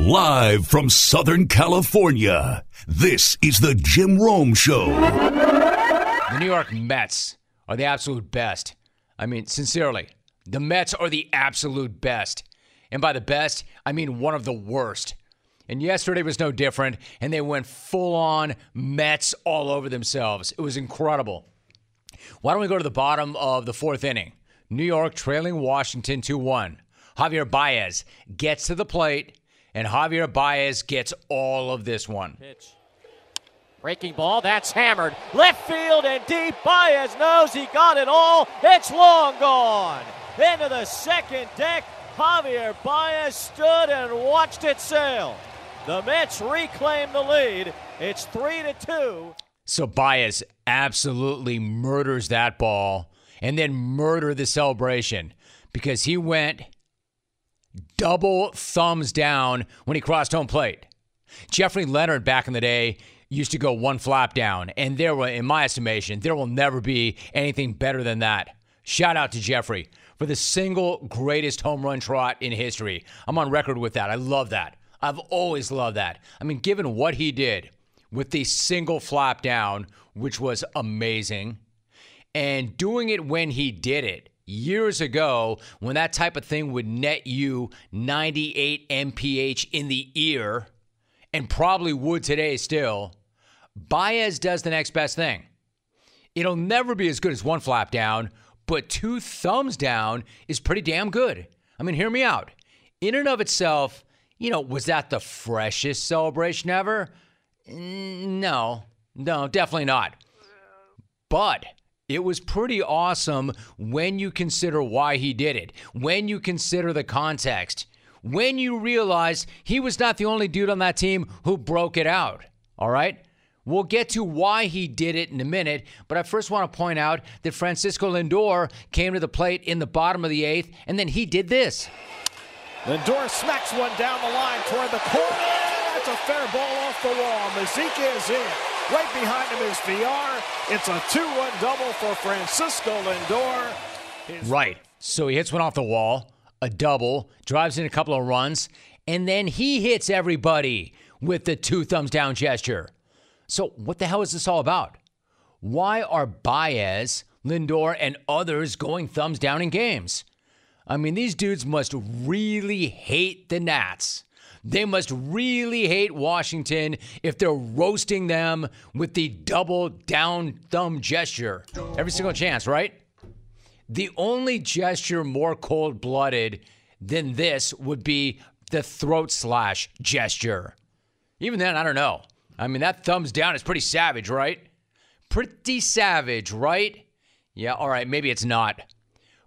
Live from Southern California, this is the Jim Rome Show. The New York Mets are the absolute best. I mean, sincerely, the Mets are the absolute best. And by the best, I mean one of the worst. And yesterday was no different, and they went full on Mets all over themselves. It was incredible. Why don't we go to the bottom of the fourth inning? New York trailing Washington 2 1. Javier Baez gets to the plate and Javier Baez gets all of this one. Pitch. Breaking ball, that's hammered. Left field and deep. Baez knows he got it all. It's long gone. Into the second deck, Javier Baez stood and watched it sail. The Mets reclaim the lead. It's three to two. So Baez absolutely murders that ball and then murder the celebration because he went double thumbs down when he crossed home plate. Jeffrey Leonard back in the day used to go one flap down, and there will, in my estimation, there will never be anything better than that. Shout out to Jeffrey for the single greatest home run trot in history. I'm on record with that. I love that. I've always loved that. I mean, given what he did with the single flap down, which was amazing, and doing it when he did it, years ago when that type of thing would net you 98 mph in the ear and probably would today still, Baez does the next best thing. It'll never be as good as one flap down, but two thumbs down is pretty damn good. I mean, hear me out. In and of itself, you know, was that the freshest celebration ever? No, no, definitely not. But it was pretty awesome when you consider why he did it, when you consider the context, when you realize he was not the only dude on that team who broke it out. All right? We'll get to why he did it in a minute, but I first want to point out that Francisco Lindor came to the plate in the bottom of the eighth, and then he did this. Lindor smacks one down the line toward the corner. That's a fair ball off the wall. Mazeika is in. Right behind him is Villar. It's a 2-1 double for Francisco Lindor. His right. So he hits one off the wall, a double, drives in a couple of runs, and then he hits everybody with the two thumbs down gesture. So what the hell is this all about? Why are Baez, Lindor, and others going thumbs down in games? I mean, these dudes must really hate the Nats. They must really hate Washington if they're roasting them with the double down thumb gesture. Every single chance, right? The only gesture more cold blooded than this would be the throat slash gesture. Even then, I don't know. I mean, that thumbs down is pretty savage, right? Pretty savage, right? Yeah, all right, maybe it's not.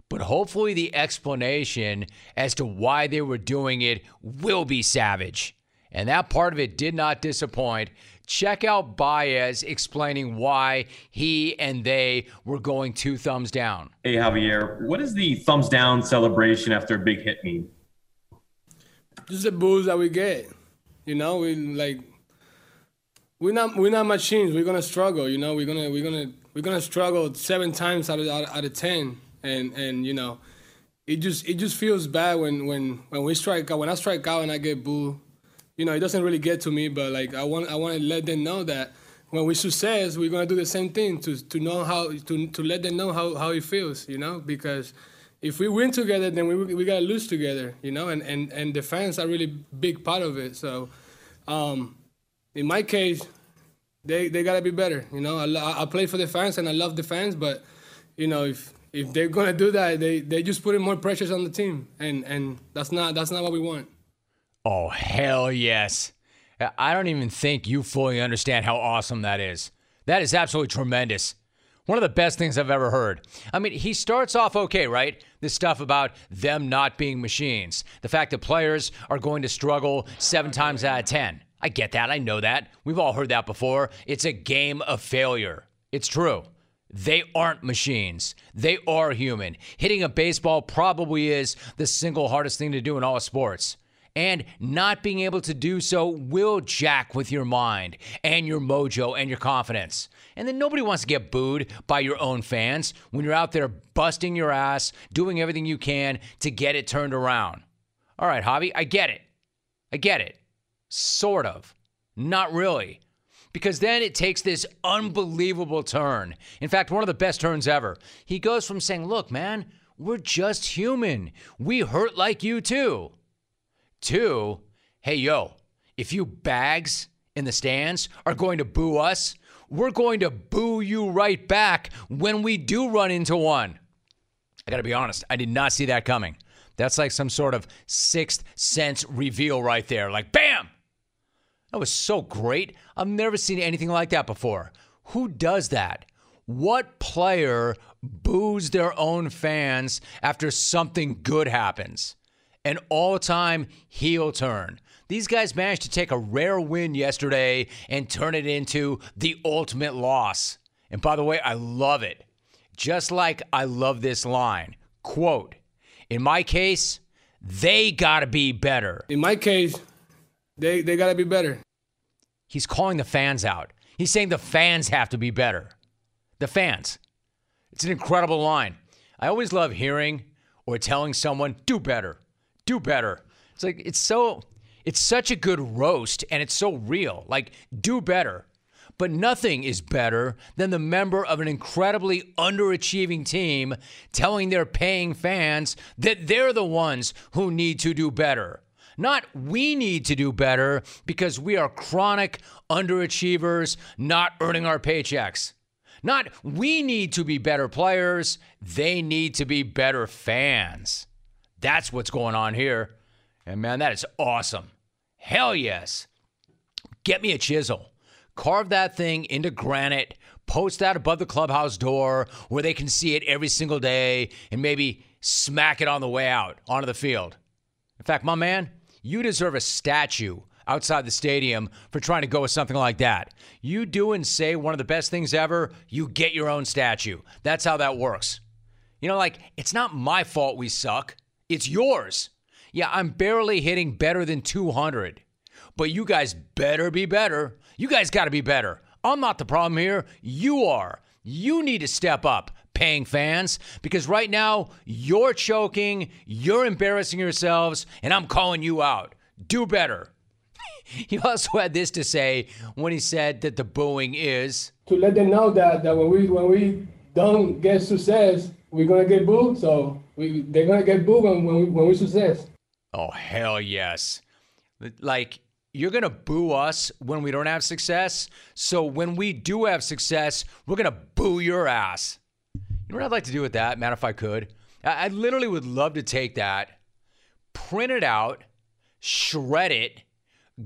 But hopefully, the explanation as to why they were doing it will be savage. And that part of it did not disappoint. Check out Baez explaining why he and they were going two thumbs down. Hey, Javier, what does the thumbs down celebration after a big hit mean? Just the booze that we get. You know, we like we're not we're not machines. We're gonna struggle. You know, we're gonna we're gonna we're gonna struggle seven times out of out, of ten and and you know, it just it just feels bad when when when we strike out. When I strike out and I get booed, you know, it doesn't really get to me. But like I want I want to let them know that when we success, we're gonna do the same thing to to know how to to let them know how how it feels. You know, because if we win together, then we we gotta lose together. You know, and and and the fans are really big part of it. So, um, in my case. They, they gotta be better, you know. I, I play for the fans and I love the fans, but you know if if they're gonna do that, they they just putting more pressures on the team, and and that's not that's not what we want. Oh hell yes! I don't even think you fully understand how awesome that is. That is absolutely tremendous. One of the best things I've ever heard. I mean, he starts off okay, right? This stuff about them not being machines. The fact that players are going to struggle seven times out of 10. I get that. I know that. We've all heard that before. It's a game of failure. It's true. They aren't machines. They are human. Hitting a baseball probably is the single hardest thing to do in all sports. And not being able to do so will jack with your mind and your mojo and your confidence. And then nobody wants to get booed by your own fans when you're out there busting your ass, doing everything you can to get it turned around. All right, Javi, I get it. I get it. Sort of. Not really. Because then it takes this unbelievable turn. In fact, one of the best turns ever. He goes from saying, Look, man, we're just human. We hurt like you too. To, hey, yo, if you bags in the stands are going to boo us, we're going to boo you right back when we do run into one. I got to be honest, I did not see that coming. That's like some sort of sixth sense reveal right there. Like, bam! That was so great. I've never seen anything like that before. Who does that? What player boos their own fans after something good happens? An all time heel turn. These guys managed to take a rare win yesterday and turn it into the ultimate loss. And by the way, I love it. Just like I love this line quote, in my case, they got to be better. In my case, they, they got to be better. He's calling the fans out. He's saying the fans have to be better. The fans. It's an incredible line. I always love hearing or telling someone, do better, do better. It's like, it's so it's such a good roast and it's so real. Like, do better. But nothing is better than the member of an incredibly underachieving team telling their paying fans that they're the ones who need to do better. Not we need to do better because we are chronic underachievers not earning our paychecks. Not we need to be better players, they need to be better fans. That's what's going on here. And man, that is awesome. Hell yes. Get me a chisel. Carve that thing into granite, post that above the clubhouse door where they can see it every single day, and maybe smack it on the way out onto the field. In fact, my man, you deserve a statue outside the stadium for trying to go with something like that. You do and say one of the best things ever, you get your own statue. That's how that works. You know, like, it's not my fault we suck, it's yours. Yeah, I'm barely hitting better than 200. But you guys better be better. You guys got to be better. I'm not the problem here. You are. You need to step up, paying fans, because right now you're choking, you're embarrassing yourselves, and I'm calling you out. Do better. he also had this to say when he said that the booing is to let them know that, that when we when we don't get success, we're gonna get booed. So we they're gonna get booed when when we, when we success. Oh, hell yes. Like, you're going to boo us when we don't have success. So when we do have success, we're going to boo your ass. Know what I'd like to do with that, man, if I could? I, I literally would love to take that, print it out, shred it,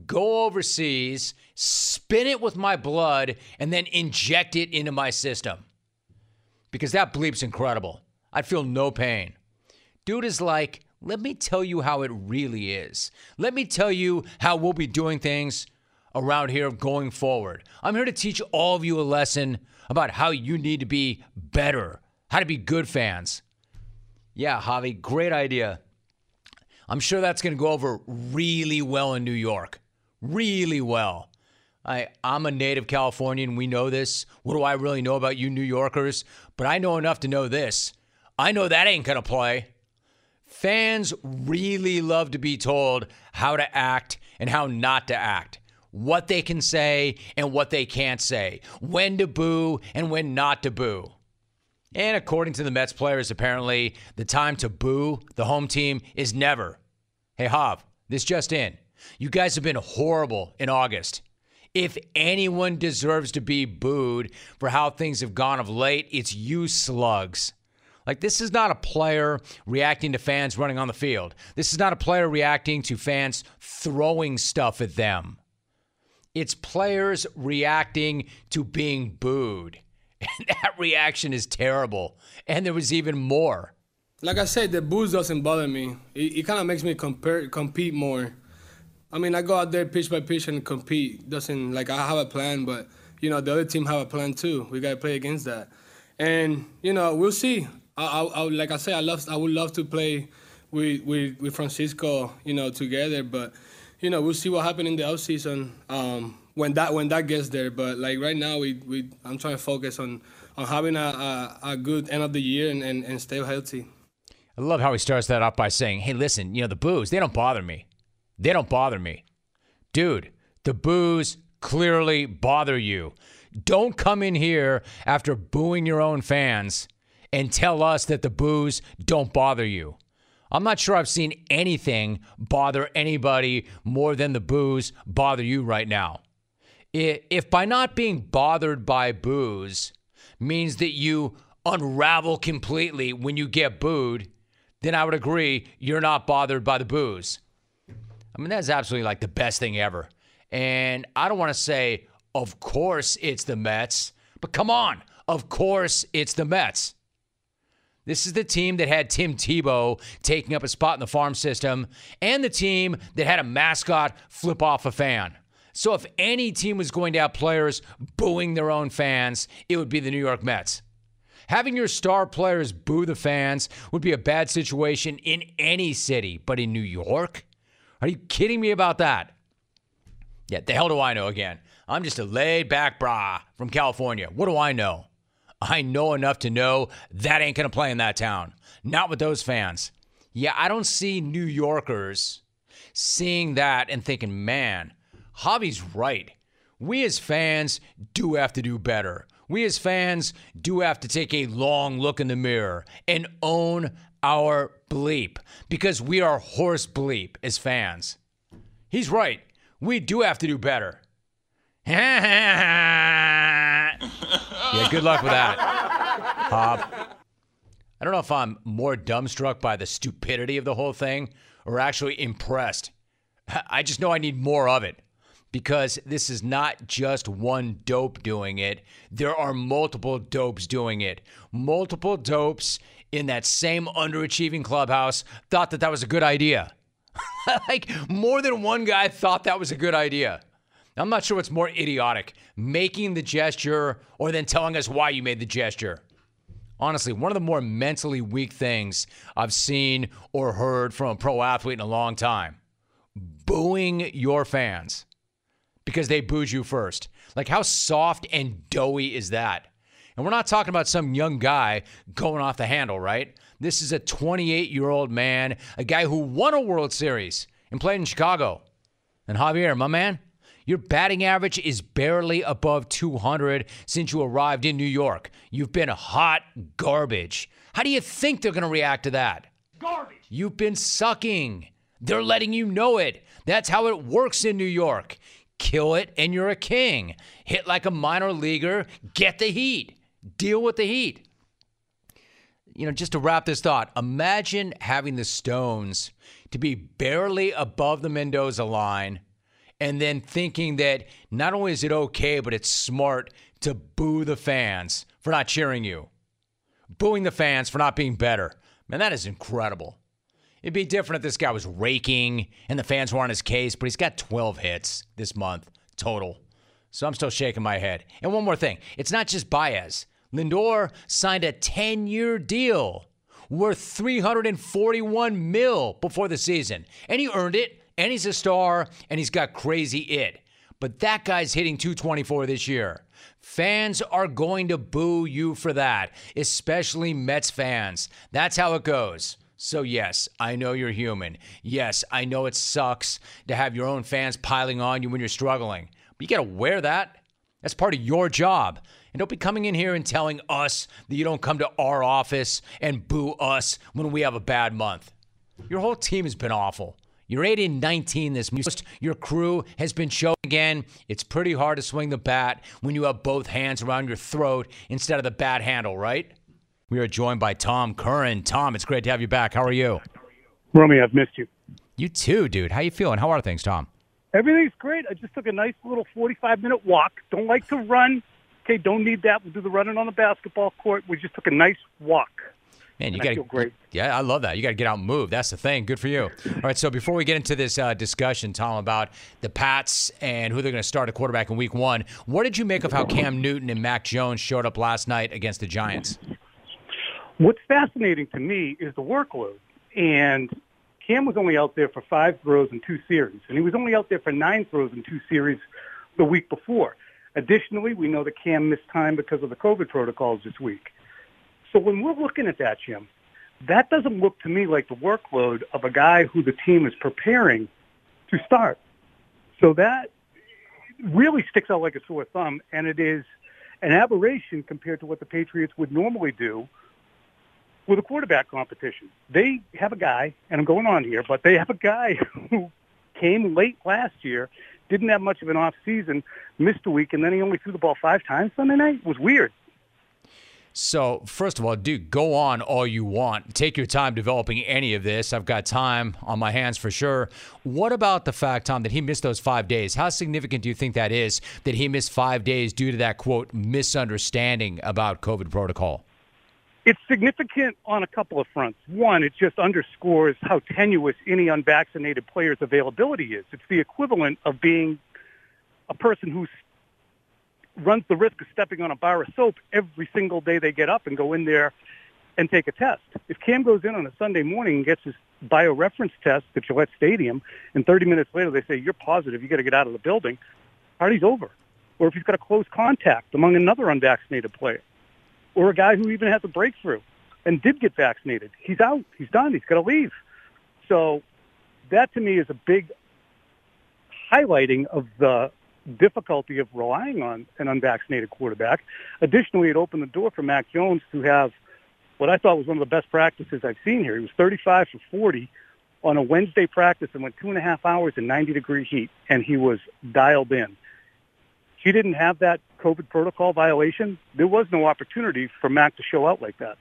go overseas, spin it with my blood, and then inject it into my system. Because that bleep's incredible. I'd feel no pain. Dude is like, let me tell you how it really is. Let me tell you how we'll be doing things around here going forward. I'm here to teach all of you a lesson about how you need to be better, how to be good fans. Yeah, Javi, great idea. I'm sure that's going to go over really well in New York. Really well. I, I'm a native Californian. We know this. What do I really know about you New Yorkers? But I know enough to know this. I know that ain't going to play. Fans really love to be told how to act and how not to act, what they can say and what they can't say, when to boo and when not to boo. And according to the Mets players, apparently, the time to boo the home team is never. Hey, Hav, this just in. You guys have been horrible in August. If anyone deserves to be booed for how things have gone of late, it's you slugs. Like, this is not a player reacting to fans running on the field. This is not a player reacting to fans throwing stuff at them. It's players reacting to being booed. And that reaction is terrible. And there was even more. Like I said, the booze doesn't bother me. It, it kind of makes me compare, compete more. I mean, I go out there pitch by pitch and compete. Doesn't like I have a plan, but you know the other team have a plan too. We gotta play against that, and you know we'll see. I, I, I, like I said, I love I would love to play with with, with Francisco, you know, together. But you know, we'll see what happens in the off season um, when that when that gets there. But like right now, we, we I'm trying to focus on on having a, a, a good end of the year and, and, and stay healthy. I love how he starts that off by saying, "Hey, listen, you know the boos, they don't bother me. They don't bother me." dude, the boos clearly bother you. Don't come in here after booing your own fans and tell us that the boos don't bother you. I'm not sure I've seen anything bother anybody more than the boos bother you right now. If by not being bothered by boos means that you unravel completely when you get booed, then I would agree you're not bothered by the boos. I mean, that's absolutely like the best thing ever. And I don't want to say, of course it's the Mets, but come on, of course it's the Mets. This is the team that had Tim Tebow taking up a spot in the farm system, and the team that had a mascot flip off a fan. So if any team was going to have players booing their own fans, it would be the New York Mets. Having your star players boo the fans would be a bad situation in any city, but in New York? Are you kidding me about that? Yeah, the hell do I know again? I'm just a laid back brah from California. What do I know? I know enough to know that ain't going to play in that town. Not with those fans. Yeah, I don't see New Yorkers seeing that and thinking, man, Javi's right. We as fans do have to do better. We as fans do have to take a long look in the mirror and own our bleep because we are horse bleep as fans. He's right. We do have to do better. yeah, good luck with that, Hob. I don't know if I'm more dumbstruck by the stupidity of the whole thing or actually impressed. I just know I need more of it because this is not just one dope doing it. There are multiple dopes doing it. Multiple dopes in that same underachieving clubhouse thought that that was a good idea. like more than one guy thought that was a good idea. I'm not sure what's more idiotic, making the gesture or then telling us why you made the gesture. Honestly, one of the more mentally weak things I've seen or heard from a pro athlete in a long time. Booing your fans because they booed you first. Like, how soft and doughy is that? And we're not talking about some young guy going off the handle, right? This is a 28 year old man, a guy who won a World Series and played in Chicago. And Javier, my man, your batting average is barely above 200 since you arrived in New York. You've been hot garbage. How do you think they're going to react to that? Garbage. You've been sucking. They're letting you know it. That's how it works in New York. Kill it and you're a king. Hit like a minor leaguer, get the heat. Deal with the heat. You know, just to wrap this thought, imagine having the Stones to be barely above the Mendoza line and then thinking that not only is it okay, but it's smart to boo the fans for not cheering you, booing the fans for not being better. Man, that is incredible. It'd be different if this guy was raking and the fans were on his case, but he's got 12 hits this month total. So I'm still shaking my head. And one more thing it's not just Baez. Lindor signed a 10 year deal worth 341 mil before the season, and he earned it and he's a star, and he's got crazy it. But that guy's hitting 224 this year. Fans are going to boo you for that, especially Mets fans. That's how it goes. So, yes, I know you're human. Yes, I know it sucks to have your own fans piling on you when you're struggling. But you got to wear that. That's part of your job. And don't be coming in here and telling us that you don't come to our office and boo us when we have a bad month. Your whole team has been awful. You're 8 and 19 this most your crew has been showing again. It's pretty hard to swing the bat when you have both hands around your throat instead of the bat handle, right? We are joined by Tom Curran. Tom, it's great to have you back. How are you? Romy, I've missed you. You too, dude. How you feeling? How are things, Tom? Everything's great. I just took a nice little 45 minute walk. Don't like to run. Okay, don't need that. We'll do the running on the basketball court. We just took a nice walk. Man, you got to great. Yeah, I love that. You got to get out and move. That's the thing. Good for you. All right. So before we get into this uh, discussion, Tom, about the Pats and who they're going to start a quarterback in Week One, what did you make of how Cam Newton and Mac Jones showed up last night against the Giants? What's fascinating to me is the workload. And Cam was only out there for five throws in two series, and he was only out there for nine throws in two series the week before. Additionally, we know that Cam missed time because of the COVID protocols this week. So when we're looking at that, Jim, that doesn't look to me like the workload of a guy who the team is preparing to start. So that really sticks out like a sore thumb, and it is an aberration compared to what the Patriots would normally do with a quarterback competition. They have a guy, and I'm going on here, but they have a guy who came late last year, didn't have much of an off season, missed a week, and then he only threw the ball five times Sunday night. It was weird. So, first of all, dude, go on all you want. Take your time developing any of this. I've got time on my hands for sure. What about the fact, Tom, that he missed those five days? How significant do you think that is that he missed five days due to that, quote, misunderstanding about COVID protocol? It's significant on a couple of fronts. One, it just underscores how tenuous any unvaccinated player's availability is. It's the equivalent of being a person who's runs the risk of stepping on a bar of soap every single day they get up and go in there and take a test. If Cam goes in on a Sunday morning and gets his bioreference test at Gillette Stadium, and 30 minutes later they say, you're positive, you got to get out of the building, party's over. Or if he's got a close contact among another unvaccinated player, or a guy who even has a breakthrough and did get vaccinated, he's out, he's done, he's got to leave. So that to me is a big highlighting of the difficulty of relying on an unvaccinated quarterback. Additionally, it opened the door for Mac Jones to have what I thought was one of the best practices I've seen here. He was 35 for 40 on a Wednesday practice and went two and a half hours in 90 degree heat, and he was dialed in. He didn't have that COVID protocol violation. There was no opportunity for Mac to show out like that.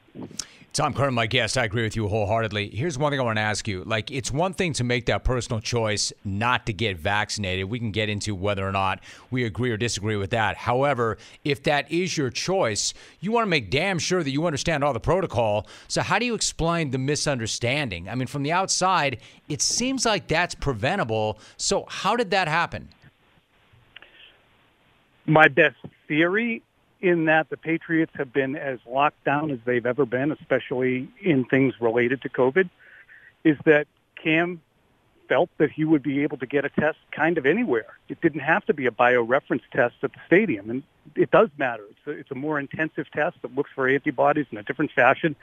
Tom Curran, my guest, I agree with you wholeheartedly. Here's one thing I want to ask you. Like, it's one thing to make that personal choice not to get vaccinated. We can get into whether or not we agree or disagree with that. However, if that is your choice, you want to make damn sure that you understand all the protocol. So, how do you explain the misunderstanding? I mean, from the outside, it seems like that's preventable. So, how did that happen? My best theory in that the Patriots have been as locked down as they've ever been, especially in things related to COVID, is that Cam felt that he would be able to get a test kind of anywhere. It didn't have to be a bioreference test at the stadium, and it does matter. It's a, it's a more intensive test that looks for antibodies in a different fashion,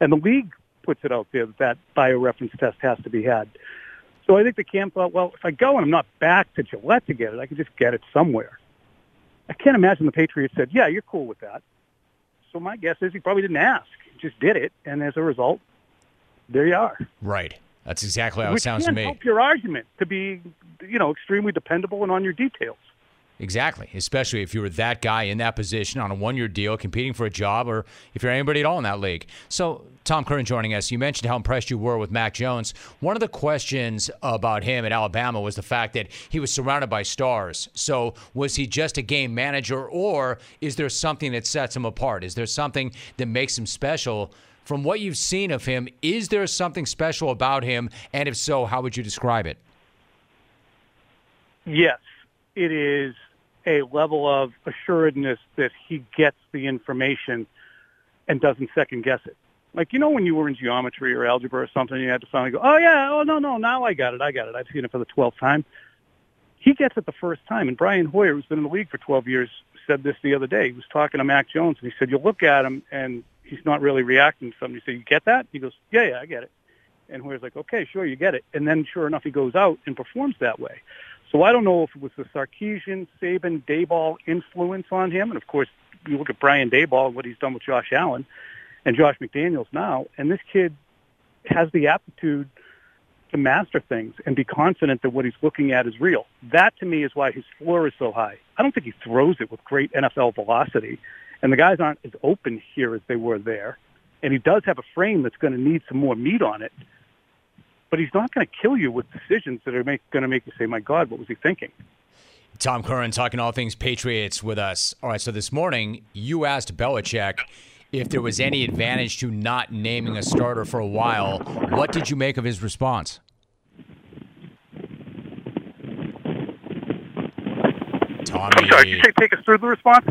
and the league puts it out there that that bioreference test has to be had. So I think the Cam thought, well, if I go and I'm not back to Gillette to get it, I can just get it somewhere. I can't imagine the Patriots said, "Yeah, you're cool with that." So my guess is he probably didn't ask; he just did it, and as a result, there you are. Right. That's exactly how Which it sounds to me. help your argument to be, you know, extremely dependable and on your details. Exactly, especially if you were that guy in that position on a one-year deal, competing for a job, or if you're anybody at all in that league. So, Tom Curran joining us. You mentioned how impressed you were with Mac Jones. One of the questions about him at Alabama was the fact that he was surrounded by stars. So, was he just a game manager, or is there something that sets him apart? Is there something that makes him special? From what you've seen of him, is there something special about him? And if so, how would you describe it? Yes, it is a level of assuredness that he gets the information and doesn't second guess it. Like, you know, when you were in geometry or algebra or something, you had to finally go, oh, yeah, oh, no, no, now I got it, I got it. I've seen it for the 12th time. He gets it the first time. And Brian Hoyer, who's been in the league for 12 years, said this the other day. He was talking to Mac Jones, and he said, you look at him, and he's not really reacting to something. You say, you get that? He goes, yeah, yeah, I get it. And Hoyer's like, okay, sure, you get it. And then, sure enough, he goes out and performs that way. So I don't know if it was the Sarkisian, Saban, Daboll influence on him. And of course, you look at Brian Daboll, what he's done with Josh Allen and Josh McDaniels now. And this kid has the aptitude to master things and be confident that what he's looking at is real. That to me is why his floor is so high. I don't think he throws it with great NFL velocity. And the guys aren't as open here as they were there. And he does have a frame that's going to need some more meat on it but he's not going to kill you with decisions that are make, going to make you say, "My God, what was he thinking?" Tom Curran talking all things Patriots with us. All right, so this morning you asked Belichick if there was any advantage to not naming a starter for a while. What did you make of his response? Tommy, I'm sorry, did you say take us through the response?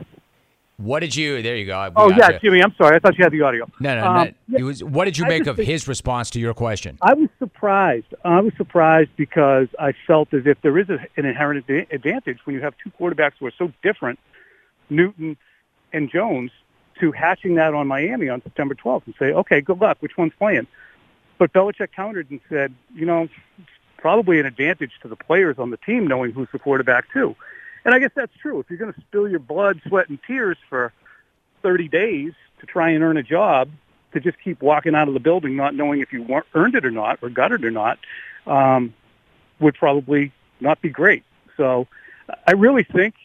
What did you? There you go. Oh yeah, you. Jimmy. I'm sorry. I thought you had the audio. No, no, Um, no. It was. What did you I make of think- his response to your question? I was surprised. I was surprised because I felt as if there is a, an inherent adva- advantage when you have two quarterbacks who are so different, Newton and Jones, to hatching that on Miami on September 12th and say, okay, good luck. Which one's playing? But Belichick countered and said, you know, it's probably an advantage to the players on the team knowing who's the quarterback too. And I guess that's true. If you're going to spill your blood, sweat, and tears for 30 days to try and earn a job, to just keep walking out of the building not knowing if you earned it or not or got it or not, um, would probably not be great. So I really think,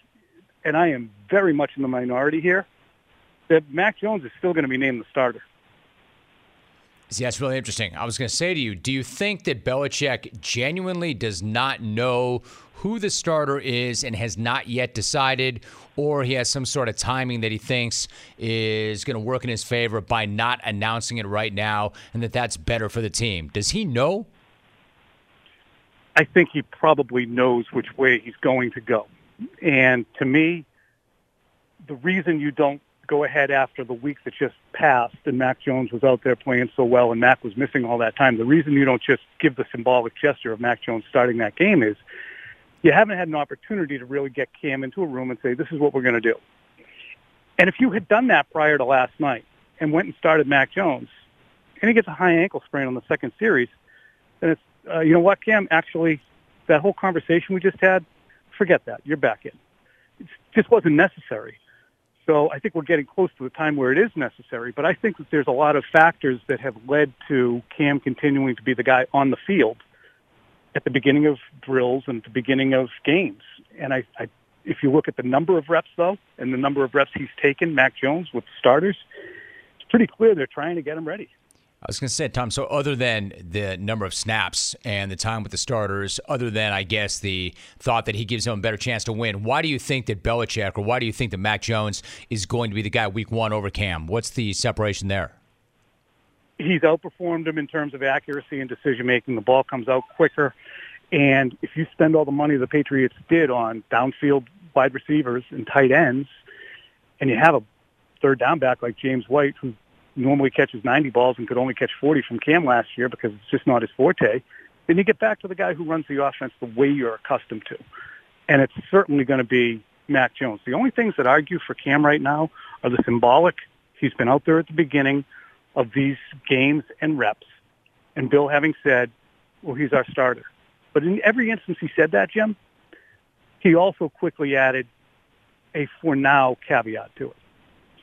and I am very much in the minority here, that Mac Jones is still going to be named the starter. See, that's really interesting. I was going to say to you, do you think that Belichick genuinely does not know who the starter is and has not yet decided, or he has some sort of timing that he thinks is going to work in his favor by not announcing it right now, and that that's better for the team? Does he know? I think he probably knows which way he's going to go. And to me, the reason you don't go ahead after the week that just passed and Mac Jones was out there playing so well and Mac was missing all that time. The reason you don't just give the symbolic gesture of Mac Jones starting that game is you haven't had an opportunity to really get Cam into a room and say, this is what we're going to do. And if you had done that prior to last night and went and started Mac Jones and he gets a high ankle sprain on the second series, then it's, uh, you know what, Cam, actually, that whole conversation we just had, forget that. You're back in. It just wasn't necessary. So I think we're getting close to the time where it is necessary. But I think that there's a lot of factors that have led to Cam continuing to be the guy on the field at the beginning of drills and at the beginning of games. And I, I if you look at the number of reps though, and the number of reps he's taken, Mac Jones with starters, it's pretty clear they're trying to get him ready. I was going to say, Tom, so other than the number of snaps and the time with the starters, other than, I guess, the thought that he gives them a better chance to win, why do you think that Belichick or why do you think that Mac Jones is going to be the guy week one over Cam? What's the separation there? He's outperformed him in terms of accuracy and decision making. The ball comes out quicker. And if you spend all the money the Patriots did on downfield wide receivers and tight ends, and you have a third down back like James White, who normally catches 90 balls and could only catch 40 from Cam last year because it's just not his forte, then you get back to the guy who runs the offense the way you're accustomed to. And it's certainly going to be Mac Jones. The only things that argue for Cam right now are the symbolic. He's been out there at the beginning of these games and reps. And Bill having said, well, he's our starter. But in every instance he said that, Jim, he also quickly added a for now caveat to it.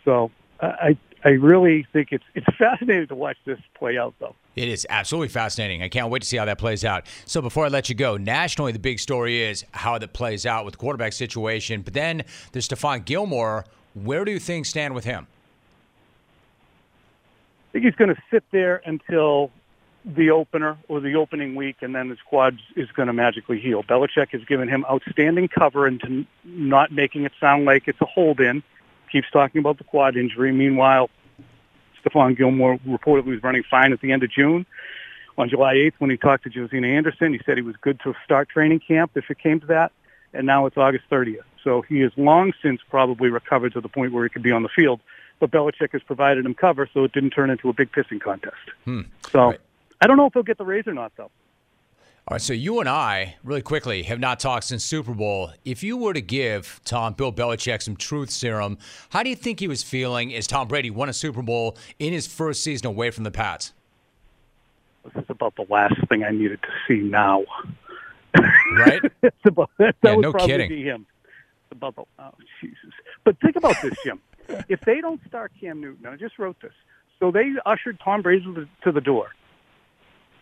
So I, I really think it's it's fascinating to watch this play out, though. It is absolutely fascinating. I can't wait to see how that plays out. So before I let you go, nationally the big story is how that plays out with the quarterback situation. But then there's Stephon Gilmore. Where do things stand with him? I think he's going to sit there until the opener or the opening week, and then his quad is going to magically heal. Belichick has given him outstanding cover into not making it sound like it's a hold-in keeps talking about the quad injury. Meanwhile, Stephon Gilmore reportedly was running fine at the end of June. On July 8th, when he talked to Josina Anderson, he said he was good to start training camp if it came to that. And now it's August 30th. So he has long since probably recovered to the point where he could be on the field. But Belichick has provided him cover, so it didn't turn into a big pissing contest. Hmm. So right. I don't know if he'll get the raise or not, though. All right, so you and I, really quickly, have not talked since Super Bowl. If you were to give Tom Bill Belichick some truth serum, how do you think he was feeling as Tom Brady won a Super Bowl in his first season away from the Pats? This is about the last thing I needed to see now. Right? it's about, that yeah, would no probably kidding. be him. It's about the, oh, Jesus. But think about this, Jim. if they don't start Cam Newton, I just wrote this, so they ushered Tom Brady to the, to the door.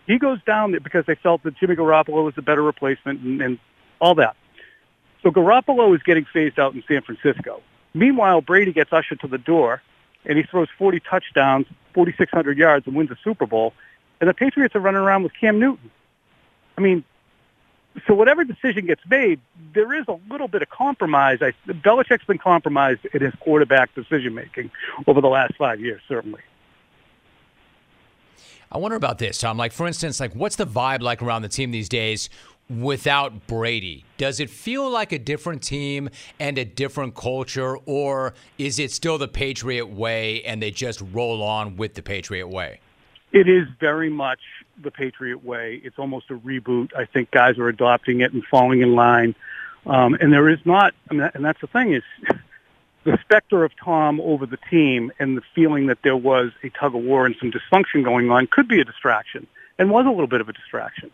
He goes down there because they felt that Jimmy Garoppolo was a better replacement and, and all that. So Garoppolo is getting phased out in San Francisco. Meanwhile, Brady gets ushered to the door, and he throws 40 touchdowns, 4,600 yards, and wins the Super Bowl. And the Patriots are running around with Cam Newton. I mean, so whatever decision gets made, there is a little bit of compromise. I, Belichick's been compromised in his quarterback decision making over the last five years, certainly. I wonder about this, Tom. Like, for instance, like what's the vibe like around the team these days without Brady? Does it feel like a different team and a different culture, or is it still the Patriot way and they just roll on with the Patriot way? It is very much the Patriot way. It's almost a reboot. I think guys are adopting it and falling in line. Um, and there is not, I mean, and that's the thing is, the specter of Tom over the team and the feeling that there was a tug of war and some dysfunction going on could be a distraction and was a little bit of a distraction.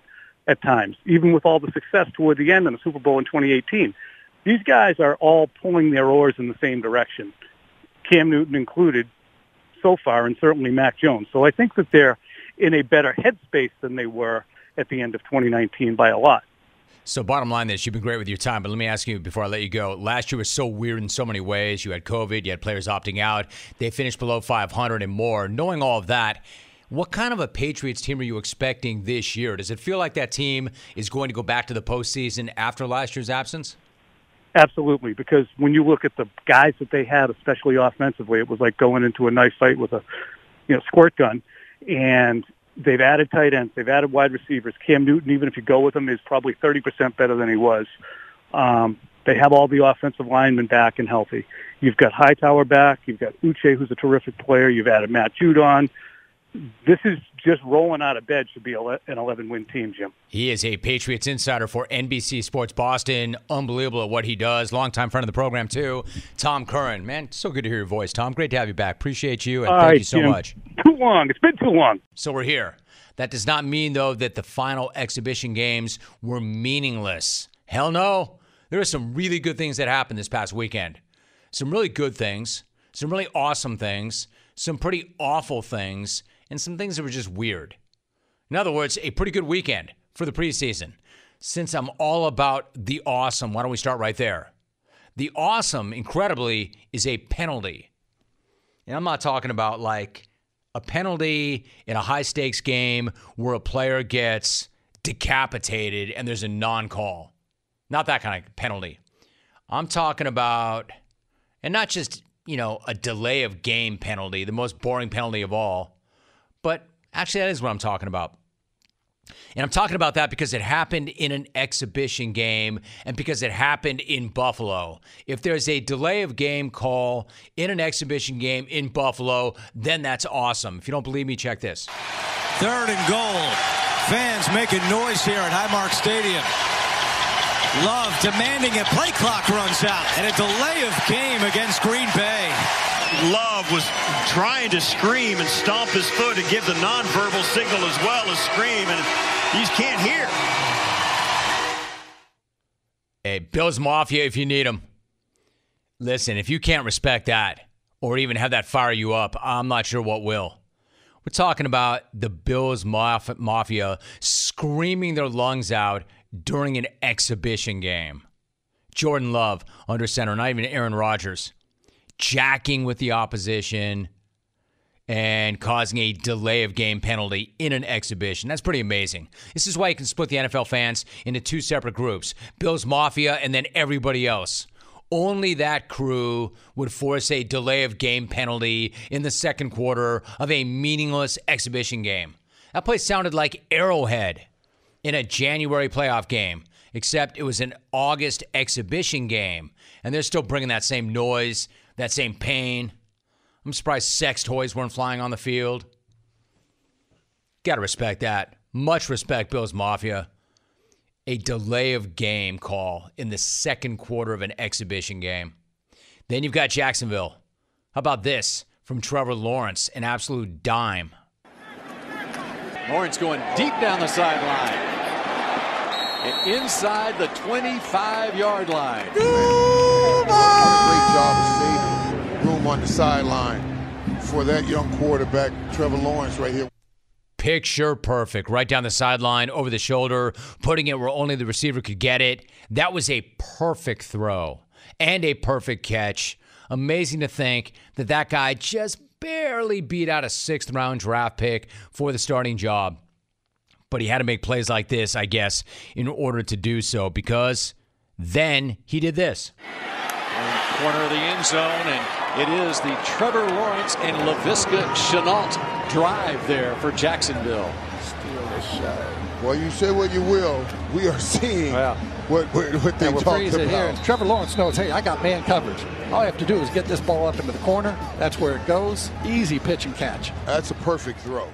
at times, even with all the success toward the end in the Super Bowl in 2018. These guys are all pulling their oars in the same direction, Cam Newton included so far, and certainly Mac Jones. So I think that they're in a better headspace than they were at the end of 2019 by a lot. So, bottom line is, you've been great with your time, but let me ask you before I let you go. Last year was so weird in so many ways. You had COVID, you had players opting out, they finished below 500 and more. Knowing all of that, what kind of a Patriots team are you expecting this year? Does it feel like that team is going to go back to the postseason after last year's absence? Absolutely, because when you look at the guys that they had, especially offensively, it was like going into a knife fight with a you know squirt gun. And they've added tight ends, they've added wide receivers. Cam Newton, even if you go with him, is probably 30% better than he was. Um, they have all the offensive linemen back and healthy. You've got Hightower back. You've got Uche, who's a terrific player. You've added Matt Judon this is just rolling out of bed should be an 11 win team, Jim. He is a Patriots insider for NBC Sports Boston. Unbelievable at what he does. Longtime friend of the program, too. Tom Curran. Man, so good to hear your voice, Tom. Great to have you back. Appreciate you, and All thank right, you so Jim. much. Too long. It's been too long. So we're here. That does not mean, though, that the final exhibition games were meaningless. Hell no. There are some really good things that happened this past weekend. Some really good things, some really awesome things, some pretty awful things, and some things that were just weird. In other words, a pretty good weekend for the preseason. Since I'm all about the awesome, why don't we start right there? The awesome, incredibly, is a penalty. And I'm not talking about like a penalty in a high stakes game where a player gets decapitated and there's a non call. Not that kind of penalty. I'm talking about, and not just, you know, a delay of game penalty, the most boring penalty of all, but actually, that is what I'm talking about. And I'm talking about that because it happened in an exhibition game and because it happened in Buffalo. If there's a delay of game call in an exhibition game in Buffalo, then that's awesome. If you don't believe me, check this. Third and goal. Fans making noise here at Highmark Stadium. Love demanding a play clock runs out and a delay of game against Green Bay. Love was trying to scream and stomp his foot and give the nonverbal signal as well as scream, and he just can't hear. Hey, Bills Mafia, if you need them. Listen, if you can't respect that or even have that fire you up, I'm not sure what will. We're talking about the Bills Maf- Mafia screaming their lungs out during an exhibition game. Jordan Love under center, not even Aaron Rodgers, jacking with the opposition and causing a delay of game penalty in an exhibition. That's pretty amazing. This is why you can split the NFL fans into two separate groups Bills Mafia and then everybody else. Only that crew would force a delay of game penalty in the second quarter of a meaningless exhibition game. That place sounded like Arrowhead in a January playoff game, except it was an August exhibition game, and they're still bringing that same noise, that same pain. I'm surprised sex toys weren't flying on the field. Got to respect that. Much respect, Bills Mafia. A delay of game call in the second quarter of an exhibition game. Then you've got Jacksonville. How about this from Trevor Lawrence, an absolute dime? Lawrence going deep down the sideline. And inside the 25 yard line. Great job of saving room on the sideline for that young quarterback, Trevor Lawrence, right here. Picture perfect. Right down the sideline, over the shoulder, putting it where only the receiver could get it. That was a perfect throw and a perfect catch. Amazing to think that that guy just barely beat out a sixth round draft pick for the starting job. But he had to make plays like this, I guess, in order to do so because then he did this. Corner of the end zone, and it is the Trevor Lawrence and Laviska Shenault drive there for Jacksonville. Steal the show. Well, you say what you will. We are seeing Well, what, what, what they And we'll talked freeze here. about. Trevor Lawrence knows, hey, I got man coverage. All I have to do is get this ball up into the corner. That's where it goes. Easy pitch and catch. That's a perfect throw.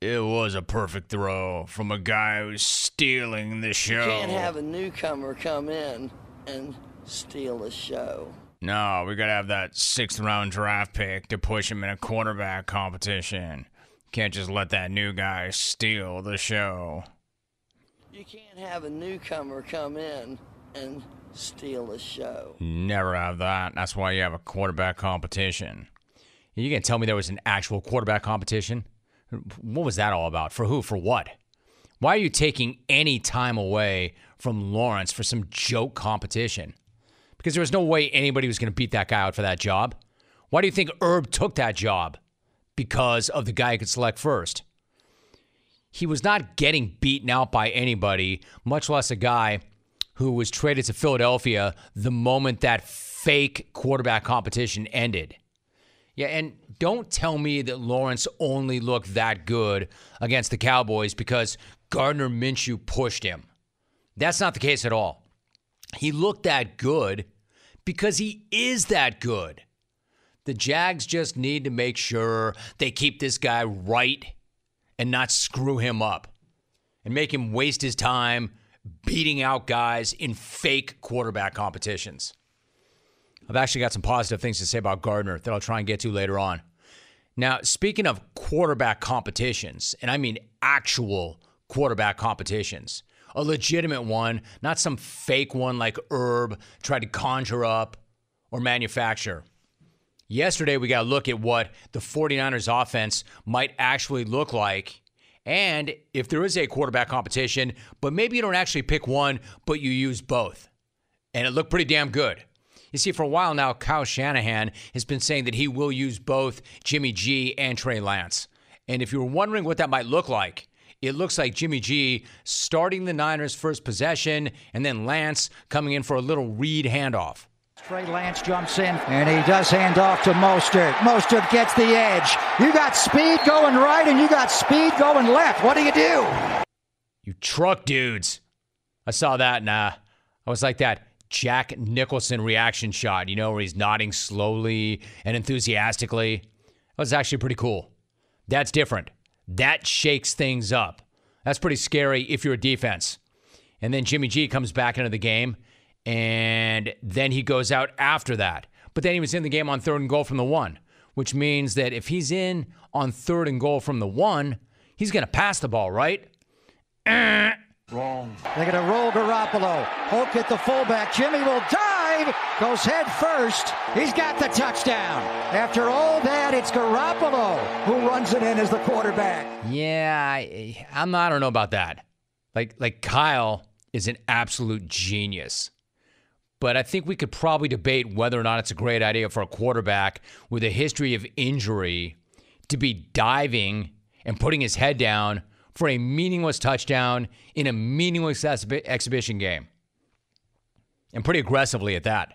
It was a perfect throw from a guy who's stealing the show. You can't have a newcomer come in and steal the show. No, we gotta have that sixth round draft pick to push him in a quarterback competition. Can't just let that new guy steal the show. You can't have a newcomer come in and steal the show. Never have that. That's why you have a quarterback competition. You can tell me there was an actual quarterback competition? What was that all about? For who? For what? Why are you taking any time away from Lawrence for some joke competition? Because there was no way anybody was going to beat that guy out for that job. Why do you think Herb took that job? Because of the guy he could select first. He was not getting beaten out by anybody, much less a guy who was traded to Philadelphia the moment that fake quarterback competition ended. Yeah, and don't tell me that Lawrence only looked that good against the Cowboys because Gardner Minshew pushed him. That's not the case at all. He looked that good because he is that good. The Jags just need to make sure they keep this guy right and not screw him up and make him waste his time beating out guys in fake quarterback competitions. I've actually got some positive things to say about Gardner that I'll try and get to later on. Now, speaking of quarterback competitions, and I mean actual quarterback competitions, a legitimate one, not some fake one like Herb tried to conjure up or manufacture. Yesterday, we got to look at what the 49ers offense might actually look like. And if there is a quarterback competition, but maybe you don't actually pick one, but you use both. And it looked pretty damn good. You see, for a while now, Kyle Shanahan has been saying that he will use both Jimmy G and Trey Lance. And if you were wondering what that might look like, it looks like Jimmy G starting the Niners' first possession and then Lance coming in for a little read handoff. Trey Lance jumps in and he does hand off to Mostert. Mostert gets the edge. You got speed going right and you got speed going left. What do you do? You truck dudes. I saw that and uh, I was like that. Jack Nicholson reaction shot, you know, where he's nodding slowly and enthusiastically. That was actually pretty cool. That's different. That shakes things up. That's pretty scary if you're a defense. And then Jimmy G comes back into the game, and then he goes out after that. But then he was in the game on third and goal from the one, which means that if he's in on third and goal from the one, he's going to pass the ball, right? Wrong. They're going to roll Garoppolo. Hoke at the fullback. Jimmy will dive. Goes head first. He's got the touchdown. After all that, it's Garoppolo who runs it in as the quarterback. Yeah, I, I'm. I don't know about that. Like, like Kyle is an absolute genius. But I think we could probably debate whether or not it's a great idea for a quarterback with a history of injury to be diving and putting his head down for a meaningless touchdown in a meaningless exhibition game. And pretty aggressively at that.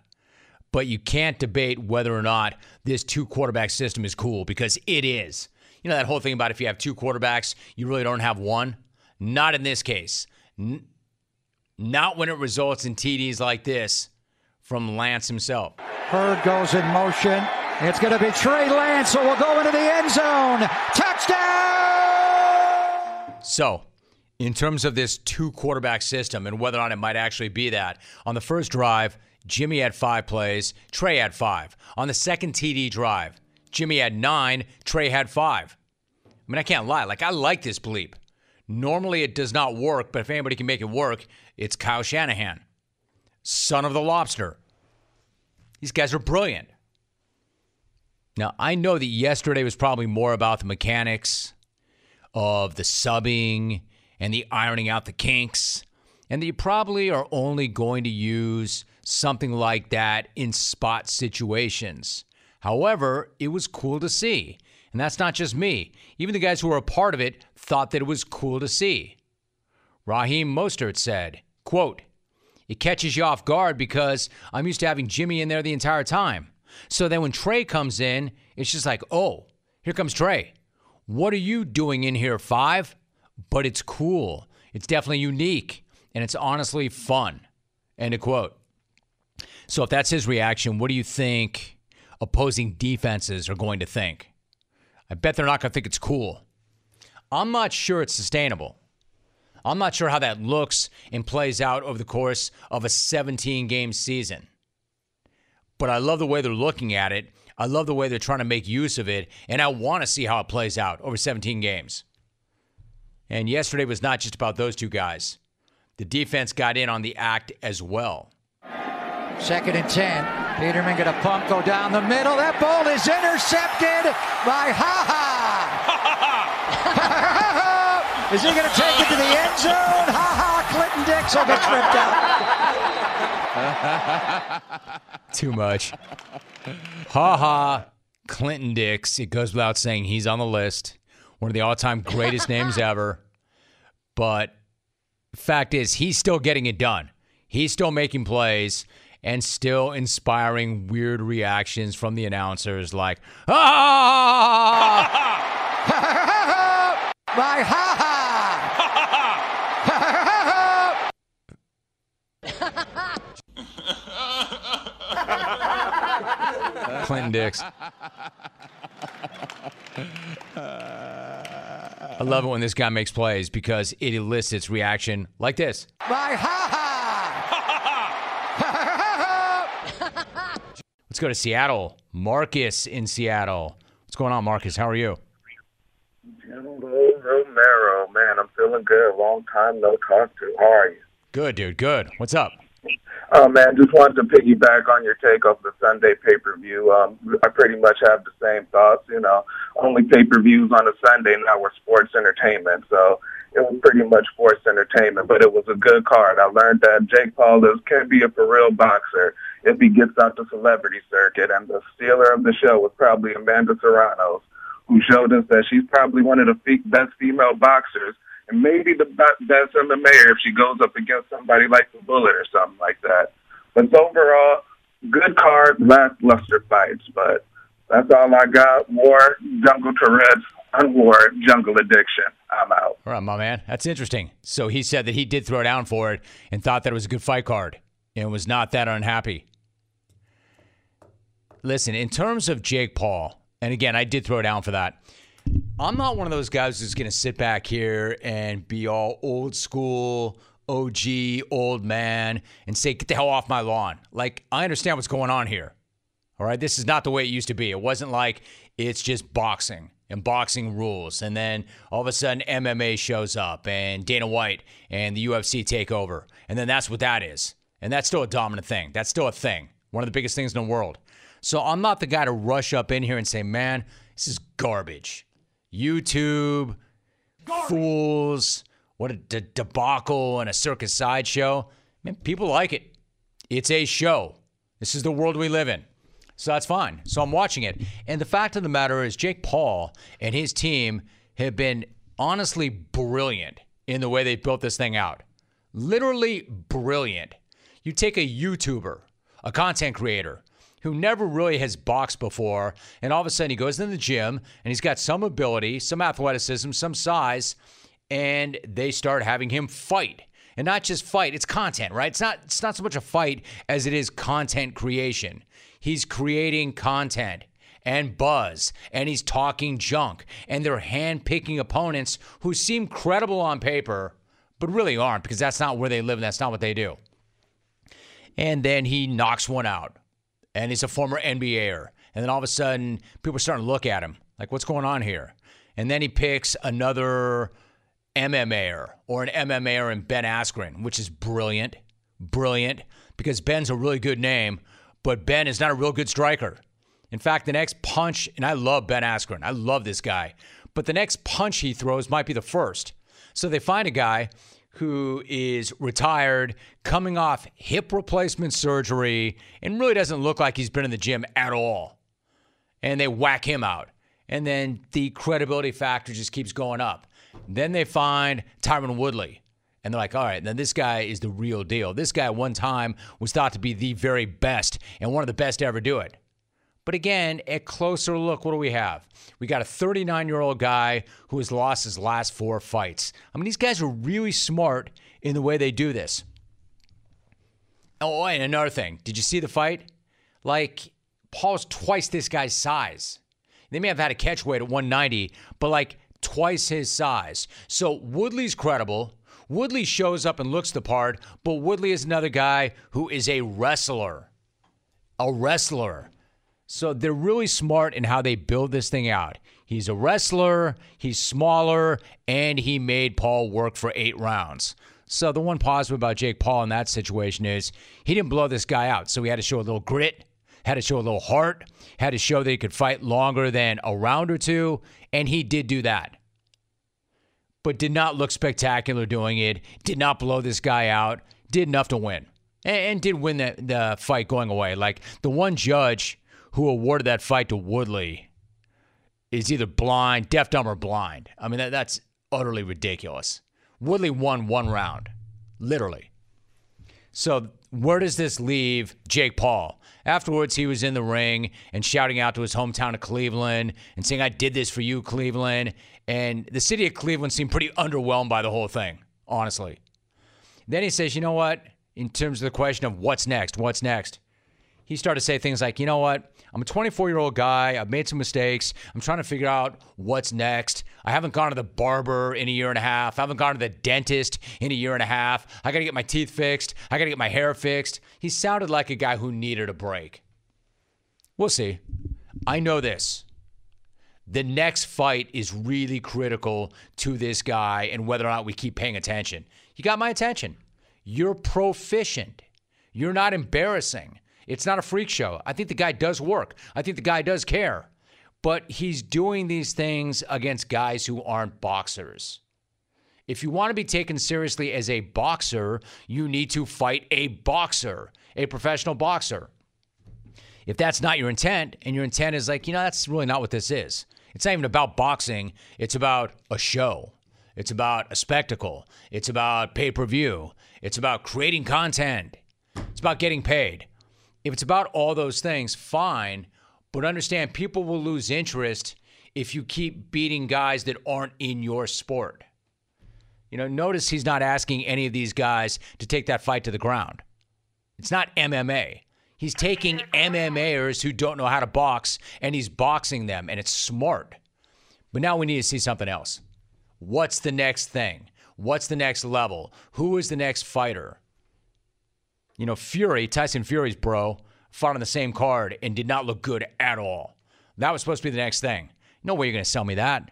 But you can't debate whether or not this two quarterback system is cool because it is. You know that whole thing about if you have two quarterbacks, you really don't have one? Not in this case. N- not when it results in TDs like this from Lance himself. Hurd goes in motion. It's going to be Trey Lance, so we'll go into the end zone. Touchdown! So, in terms of this two quarterback system and whether or not it might actually be that, on the first drive, Jimmy had five plays, Trey had five. On the second TD drive, Jimmy had nine, Trey had five. I mean, I can't lie. Like, I like this bleep. Normally it does not work, but if anybody can make it work, it's Kyle Shanahan, son of the lobster. These guys are brilliant. Now, I know that yesterday was probably more about the mechanics of the subbing and the ironing out the kinks, and you probably are only going to use something like that in spot situations. However, it was cool to see. And that's not just me. Even the guys who were a part of it thought that it was cool to see. Raheem Mostert said, quote, It catches you off guard because I'm used to having Jimmy in there the entire time. So then when Trey comes in, it's just like, oh, here comes Trey. What are you doing in here, five? But it's cool. It's definitely unique. And it's honestly fun. End of quote. So if that's his reaction, what do you think opposing defenses are going to think? I bet they're not going to think it's cool. I'm not sure it's sustainable. I'm not sure how that looks and plays out over the course of a 17 game season. But I love the way they're looking at it. I love the way they're trying to make use of it. And I want to see how it plays out over 17 games. And yesterday was not just about those two guys. The defense got in on the act as well. Second and 10. Peterman going to pump, go down the middle. That ball is intercepted by Ha Ha. is he going to take it to the end zone? Ha Ha. Clinton Dix will get tripped out. Too much. Ha ha. Clinton Dix. It goes without saying he's on the list. One of the all time greatest names ever. But fact is, he's still getting it done. He's still making plays and still inspiring weird reactions from the announcers like, ah! My ha ha! Clinton Dix. I love it when this guy makes plays because it elicits reaction like this. My ha ha! Let's go to Seattle. Marcus in Seattle. What's going on, Marcus? How are you? Romero, man, I'm feeling good. Long time no talk to. How are you? Good, dude. Good. What's up? Oh man, just wanted to piggyback on your take of the Sunday pay per view. Um, I pretty much have the same thoughts. You know, only pay per views on a Sunday now were sports entertainment, so it was pretty much sports entertainment. But it was a good card. I learned that Jake Paul is can be a for real boxer if he gets out the celebrity circuit. And the stealer of the show was probably Amanda Serrano, who showed us that she's probably one of the best female boxers and maybe the best mayor if she goes up against somebody like the Bullet or something like that. But overall, good card, lackluster fights. But that's all I got. War, Jungle Tourette's, and War, Jungle Addiction. I'm out. All right, my man. That's interesting. So he said that he did throw down for it and thought that it was a good fight card and was not that unhappy. Listen, in terms of Jake Paul, and again, I did throw down for that. I'm not one of those guys who's going to sit back here and be all old school, OG, old man, and say, get the hell off my lawn. Like, I understand what's going on here. All right. This is not the way it used to be. It wasn't like it's just boxing and boxing rules. And then all of a sudden, MMA shows up and Dana White and the UFC take over. And then that's what that is. And that's still a dominant thing. That's still a thing. One of the biggest things in the world. So I'm not the guy to rush up in here and say, man, this is garbage. YouTube, fools, what a de- debacle and a circus sideshow. Man, people like it. It's a show. This is the world we live in. So that's fine. So I'm watching it. And the fact of the matter is, Jake Paul and his team have been honestly brilliant in the way they built this thing out. Literally brilliant. You take a YouTuber, a content creator, who never really has boxed before, and all of a sudden he goes in the gym and he's got some ability, some athleticism, some size, and they start having him fight. And not just fight, it's content, right? It's not it's not so much a fight as it is content creation. He's creating content and buzz, and he's talking junk, and they're hand-picking opponents who seem credible on paper, but really aren't because that's not where they live and that's not what they do. And then he knocks one out and he's a former NBAer. And then all of a sudden, people are starting to look at him like, what's going on here? And then he picks another MMAer or an MMAer in Ben Askren, which is brilliant, brilliant, because Ben's a really good name, but Ben is not a real good striker. In fact, the next punch, and I love Ben Askren, I love this guy, but the next punch he throws might be the first. So they find a guy who is retired, coming off hip replacement surgery, and really doesn't look like he's been in the gym at all. And they whack him out. And then the credibility factor just keeps going up. Then they find Tyron Woodley. And they're like, all right, then this guy is the real deal. This guy, one time, was thought to be the very best and one of the best to ever do it. But again, at closer look, what do we have? We got a 39 year old guy who has lost his last four fights. I mean, these guys are really smart in the way they do this. Oh, and another thing did you see the fight? Like, Paul's twice this guy's size. They may have had a catch weight at 190, but like twice his size. So Woodley's credible. Woodley shows up and looks the part, but Woodley is another guy who is a wrestler. A wrestler. So they're really smart in how they build this thing out. He's a wrestler, he's smaller, and he made Paul work for eight rounds. So the one positive about Jake Paul in that situation is he didn't blow this guy out. So he had to show a little grit, had to show a little heart, had to show that he could fight longer than a round or two, and he did do that. But did not look spectacular doing it, did not blow this guy out, did enough to win. And, did win the, the fight going away. Like the one judge who awarded that fight to Woodley is either blind, deaf, dumb, or blind. I mean, that, that's utterly ridiculous. Woodley won one round, literally. So, where does this leave Jake Paul? Afterwards, he was in the ring and shouting out to his hometown of Cleveland and saying, I did this for you, Cleveland. And the city of Cleveland seemed pretty underwhelmed by the whole thing, honestly. Then he says, You know what? In terms of the question of what's next, what's next? He started to say things like, You know what? I'm a 24 year old guy. I've made some mistakes. I'm trying to figure out what's next. I haven't gone to the barber in a year and a half. I haven't gone to the dentist in a year and a half. I got to get my teeth fixed. I got to get my hair fixed. He sounded like a guy who needed a break. We'll see. I know this. The next fight is really critical to this guy and whether or not we keep paying attention. You got my attention. You're proficient. You're not embarrassing. It's not a freak show. I think the guy does work. I think the guy does care. But he's doing these things against guys who aren't boxers. If you want to be taken seriously as a boxer, you need to fight a boxer, a professional boxer. If that's not your intent, and your intent is like, you know, that's really not what this is. It's not even about boxing, it's about a show. It's about a spectacle. It's about pay per view. It's about creating content. It's about getting paid. If it's about all those things, fine. But understand, people will lose interest if you keep beating guys that aren't in your sport. You know, notice he's not asking any of these guys to take that fight to the ground. It's not MMA. He's taking MMAers who don't know how to box and he's boxing them, and it's smart. But now we need to see something else. What's the next thing? What's the next level? Who is the next fighter? You know, Fury, Tyson Fury's bro, fought on the same card and did not look good at all. That was supposed to be the next thing. No way you're going to sell me that.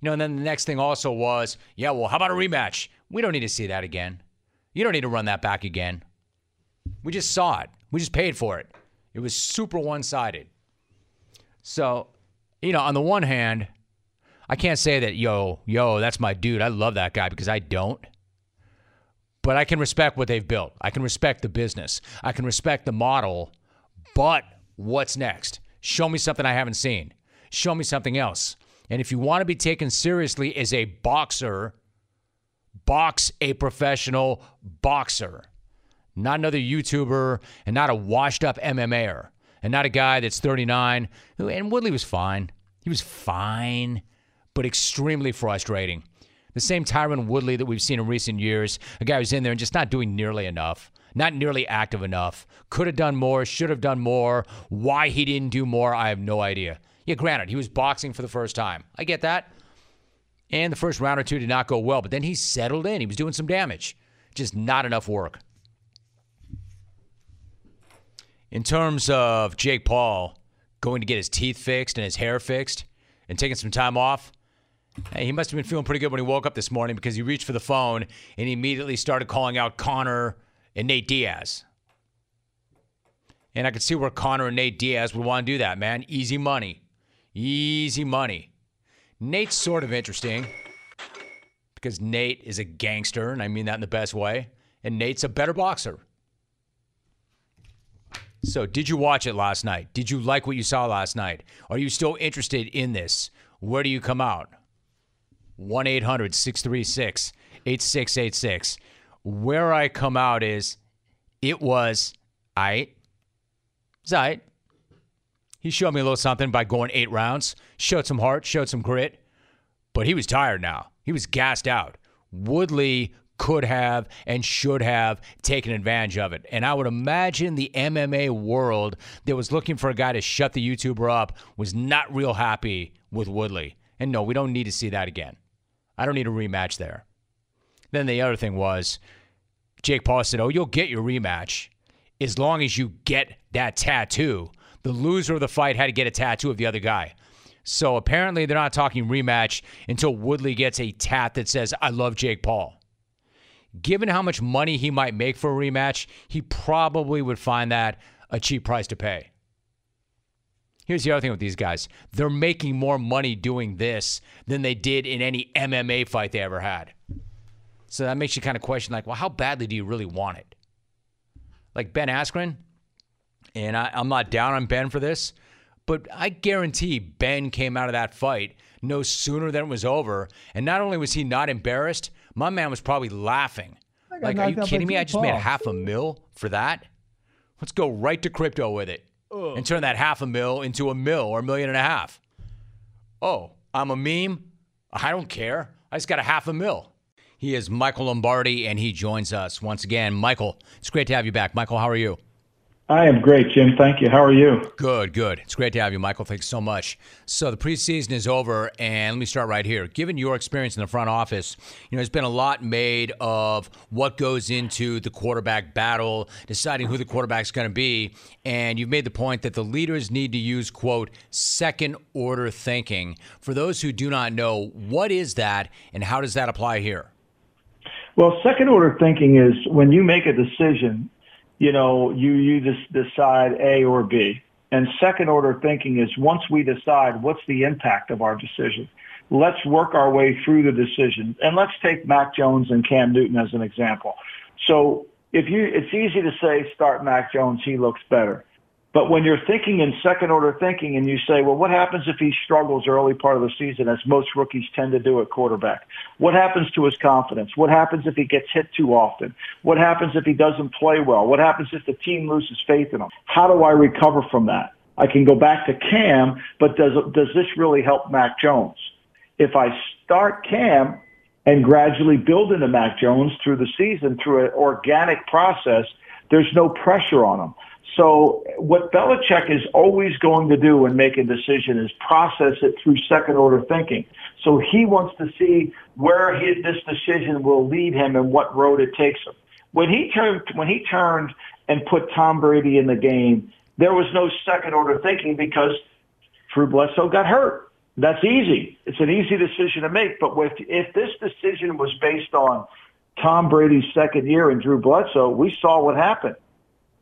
You know, and then the next thing also was, yeah, well, how about a rematch? We don't need to see that again. You don't need to run that back again. We just saw it. We just paid for it. It was super one sided. So, you know, on the one hand, I can't say that, yo, yo, that's my dude. I love that guy because I don't. But I can respect what they've built. I can respect the business. I can respect the model. But what's next? Show me something I haven't seen. Show me something else. And if you want to be taken seriously as a boxer, box a professional boxer, not another YouTuber and not a washed up MMAer and not a guy that's 39. And Woodley was fine. He was fine, but extremely frustrating. The same Tyron Woodley that we've seen in recent years, a guy who's in there and just not doing nearly enough, not nearly active enough. Could have done more, should have done more. Why he didn't do more, I have no idea. Yeah, granted, he was boxing for the first time. I get that. And the first round or two did not go well, but then he settled in. He was doing some damage. Just not enough work. In terms of Jake Paul going to get his teeth fixed and his hair fixed and taking some time off, Hey, he must have been feeling pretty good when he woke up this morning because he reached for the phone and he immediately started calling out Conor and Nate Diaz. And I could see where Conor and Nate Diaz would want to do that, man. Easy money. Easy money. Nate's sort of interesting because Nate is a gangster, and I mean that in the best way. And Nate's a better boxer. So, did you watch it last night? Did you like what you saw last night? Are you still interested in this? Where do you come out? 1 800 636 8686. Where I come out is it was I. Zite. He showed me a little something by going eight rounds, showed some heart, showed some grit, but he was tired now. He was gassed out. Woodley could have and should have taken advantage of it. And I would imagine the MMA world that was looking for a guy to shut the YouTuber up was not real happy with Woodley. And no, we don't need to see that again. I don't need a rematch there. Then the other thing was Jake Paul said, Oh, you'll get your rematch as long as you get that tattoo. The loser of the fight had to get a tattoo of the other guy. So apparently they're not talking rematch until Woodley gets a tat that says, I love Jake Paul. given how much money he might make for a rematch, he probably would find that a cheap price to pay. Here's the other thing with these guys they're making more money doing this than they did in any MMA fight they ever had. So that makes you kind of question, like, well, how badly do you really want it? Like Ben Askren, and I, I'm not down on Ben for this, but I guarantee Ben came out of that fight no sooner than it was over. And not only was he not embarrassed, my man was probably laughing. Like, are you kidding me? I just made half a mil for that. Let's go right to crypto with it and turn that half a mil into a mil or a million and a half. Oh, I'm a meme? I don't care. I just got a half a mil. He is Michael Lombardi, and he joins us once again. Michael, it's great to have you back. Michael, how are you? I am great, Jim. Thank you. How are you? Good, good. It's great to have you, Michael. Thanks so much. So the preseason is over, and let me start right here. Given your experience in the front office, you know, there's been a lot made of what goes into the quarterback battle, deciding who the quarterback's going to be, and you've made the point that the leaders need to use quote second order thinking. For those who do not know, what is that, and how does that apply here? Well, second order thinking is when you make a decision you know, you, you just decide A or B. And second order thinking is once we decide what's the impact of our decision, let's work our way through the decision. And let's take Mac Jones and Cam Newton as an example. So if you, it's easy to say start Mac Jones, he looks better. But when you're thinking in second order thinking and you say, well, what happens if he struggles early part of the season, as most rookies tend to do at quarterback? What happens to his confidence? What happens if he gets hit too often? What happens if he doesn't play well? What happens if the team loses faith in him? How do I recover from that? I can go back to Cam, but does, does this really help Mac Jones? If I start Cam and gradually build into Mac Jones through the season through an organic process, there's no pressure on him. So what Belichick is always going to do when making a decision is process it through second order thinking. So he wants to see where he, this decision will lead him and what road it takes him. When he turned, when he turned and put Tom Brady in the game, there was no second order thinking because Drew Bledsoe got hurt. That's easy. It's an easy decision to make. But with, if this decision was based on Tom Brady's second year and Drew Bledsoe, we saw what happened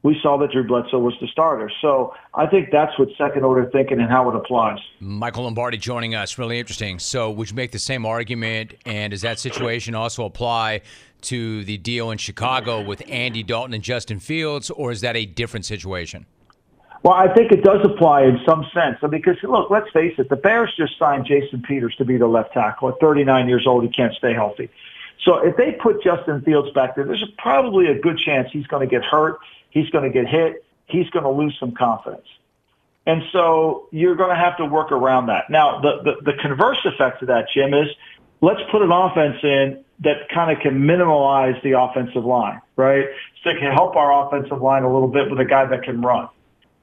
we saw that Drew Bledsoe was the starter. So I think that's what second order thinking and how it applies. Michael Lombardi joining us. Really interesting. So would you make the same argument? And does that situation also apply to the deal in Chicago with Andy Dalton and Justin Fields, or is that a different situation? Well, I think it does apply in some sense. I mean, because look, let's face it, the Bears just signed Jason Peters to be the left tackle. At 39 years old, he can't stay healthy. So if they put Justin Fields back there, there's probably a good chance he's going to get hurt. He's going to get hit. He's going to lose some confidence. And so you're going to have to work around that. Now, the, the, the converse effect of that, Jim, is let's put an offense in that kind of can minimize the offensive line, right? So it can help our offensive line a little bit with a guy that can run.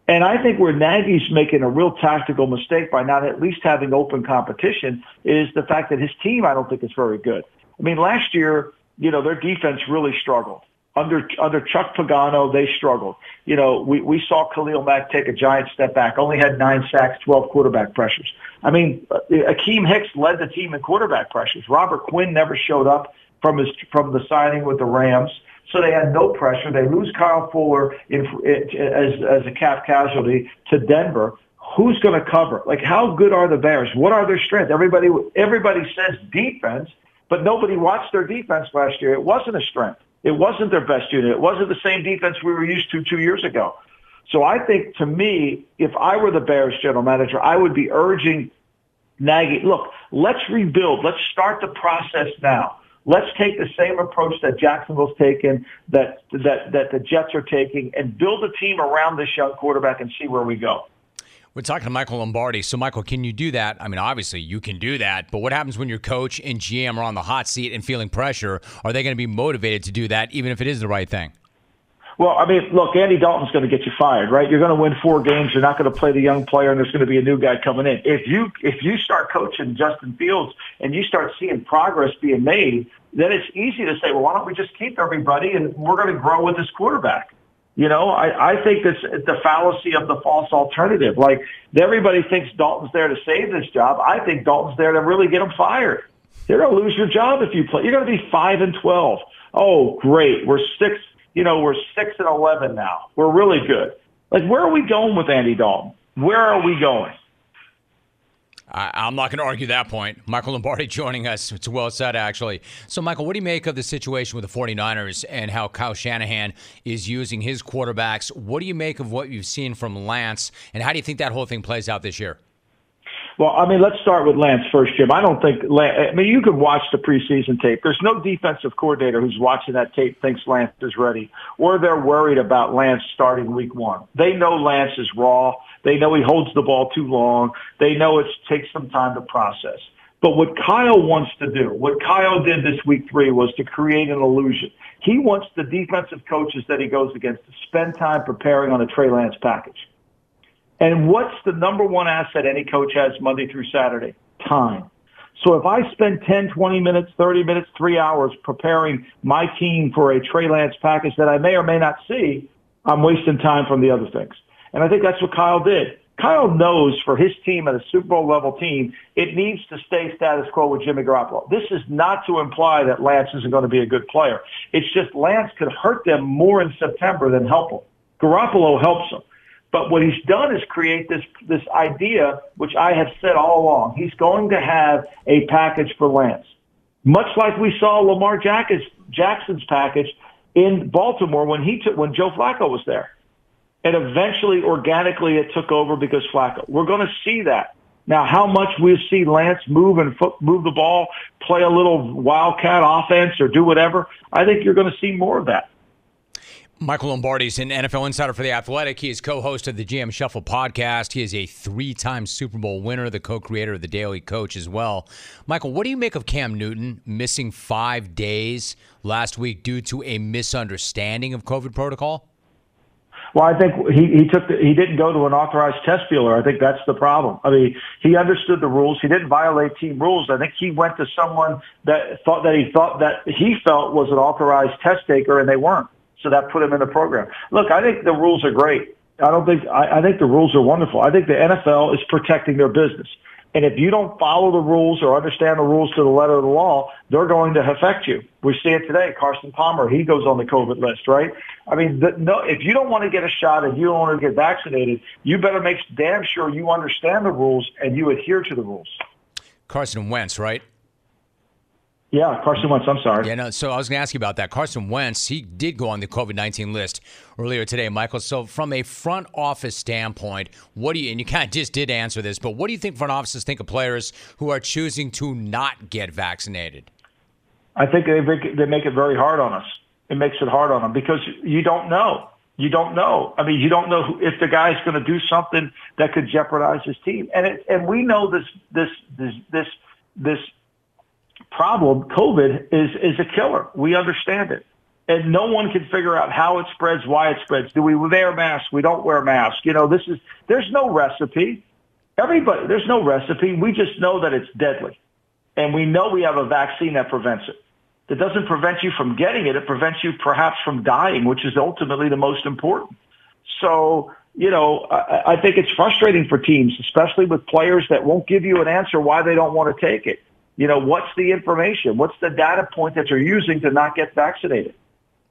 And I think where Nagy's making a real tactical mistake by not at least having open competition is the fact that his team, I don't think, is very good. I mean, last year, you know, their defense really struggled under under Chuck Pagano, they struggled. You know, we, we saw Khalil Mack take a giant step back, only had nine sacks, 12 quarterback pressures. I mean, uh, Akiem Hicks led the team in quarterback pressures. Robert Quinn never showed up from his from the signing with the Rams, so they had no pressure. They lose Kyle Fuller in, as as a cap casualty to Denver. Who's going to cover? Like, how good are the Bears? What are their strengths? Everybody everybody says defense, but nobody watched their defense last year. It wasn't a strength. It wasn't their best unit. It wasn't the same defense we were used to two years ago. So I think to me, if I were the Bears general manager, I would be urging Nagy, look, let's rebuild. Let's start the process now. Let's take the same approach that Jacksonville's taken, that, that, that the Jets are taking, and build a team around this young quarterback and see where we go. We're talking to Michael Lombardi. So, Michael, can you do that? I mean, obviously you can do that, but what happens when your coach and GM are on the hot seat and feeling pressure? Are they going to be motivated to do that, even if it is the right thing? Well, I mean, look, Andy Dalton's going to get you fired, right? You're going to win four games. You're not going to play the young player, and there's going to be a new guy coming in. If you if you start coaching Justin Fields and you start seeing progress being made, then it's easy to say, well, why don't we just keep everybody and we're going to grow with this quarterback. You know, I, I think that's the fallacy of the false alternative. Like everybody thinks Dalton's there to save this job. I think Dalton's there to really get him fired. You're going to lose your job if you play. You're going to be five and twelve. Oh, great. We're six, you know, we're six and 11 now. We're really good. Like, where are we going with Andy Dalton? Where are we going? I, am not going to argue that point. Michael Lombardi joining us. It's well said, actually. So, Michael, what do you make of the situation with the 49ers and how Kyle Shanahan is using his quarterbacks? What do you make of what you've seen from Lance, and how do you think that whole thing plays out this year? Well, I mean, let's start with Lance first, Jim. I don't think, Lance, I mean, you could watch the preseason tape. There's no defensive coordinator who's watching that tape thinks Lance is ready, or they're worried about Lance starting week one. They know Lance is raw. They know he holds the ball too long. They know it takes some time to process. But what Kyle wants to do, what Kyle did this week three was to create an illusion. He wants the defensive coaches that he goes against to spend time preparing on a Trey Lance package. And what's the number one asset any coach has Monday through Saturday? Time. So if I spend 10, 20 minutes, 30 minutes, three hours preparing my team for a Trey Lance package that I may or may not see, I'm wasting time from the other things. And I think that's what Kyle did. Kyle knows for his team at a Super Bowl level team, it needs to stay status quo with Jimmy Garoppolo. This is not to imply that Lance isn't going to be a good player. It's just Lance could hurt them more in September than help them. Garoppolo helps them. But what he's done is create this, this idea, which I have said all along. He's going to have a package for Lance. Much like we saw Lamar Jackson's package in Baltimore when he took, when Joe Flacco was there. And eventually, organically, it took over because Flacco. We're going to see that. Now, how much we see Lance move and move the ball, play a little wildcat offense or do whatever, I think you're going to see more of that. Michael Lombardi is an NFL insider for The Athletic. He is co host of the GM Shuffle podcast. He is a three time Super Bowl winner, the co creator of The Daily Coach as well. Michael, what do you make of Cam Newton missing five days last week due to a misunderstanding of COVID protocol? Well, I think he, he took the, he didn't go to an authorized test dealer. I think that's the problem. I mean, he understood the rules. He didn't violate team rules. I think he went to someone that thought that he thought that he felt was an authorized test taker, and they weren't. So that put him in the program. Look, I think the rules are great. I don't think I, I think the rules are wonderful. I think the NFL is protecting their business. And if you don't follow the rules or understand the rules to the letter of the law, they're going to affect you. We see it today. Carson Palmer, he goes on the COVID list, right? I mean, the, no, if you don't want to get a shot and you don't want to get vaccinated, you better make damn sure you understand the rules and you adhere to the rules. Carson Wentz, right? Yeah, Carson Wentz. I'm sorry. Yeah, no. So I was going to ask you about that. Carson Wentz, he did go on the COVID 19 list earlier today, Michael. So from a front office standpoint, what do you, and you kind of just did answer this, but what do you think front offices think of players who are choosing to not get vaccinated? I think they make, it, they make it very hard on us. It makes it hard on them because you don't know. You don't know. I mean, you don't know if the guy's going to do something that could jeopardize his team. And it, and we know this this this this this problem, COVID, is, is a killer. We understand it. And no one can figure out how it spreads, why it spreads. Do we wear masks? We don't wear masks. You know, this is, there's no recipe. Everybody, there's no recipe. We just know that it's deadly. And we know we have a vaccine that prevents it. That doesn't prevent you from getting it. It prevents you perhaps from dying, which is ultimately the most important. So, you know, I, I think it's frustrating for teams, especially with players that won't give you an answer why they don't want to take it. You know, what's the information? What's the data point that you're using to not get vaccinated?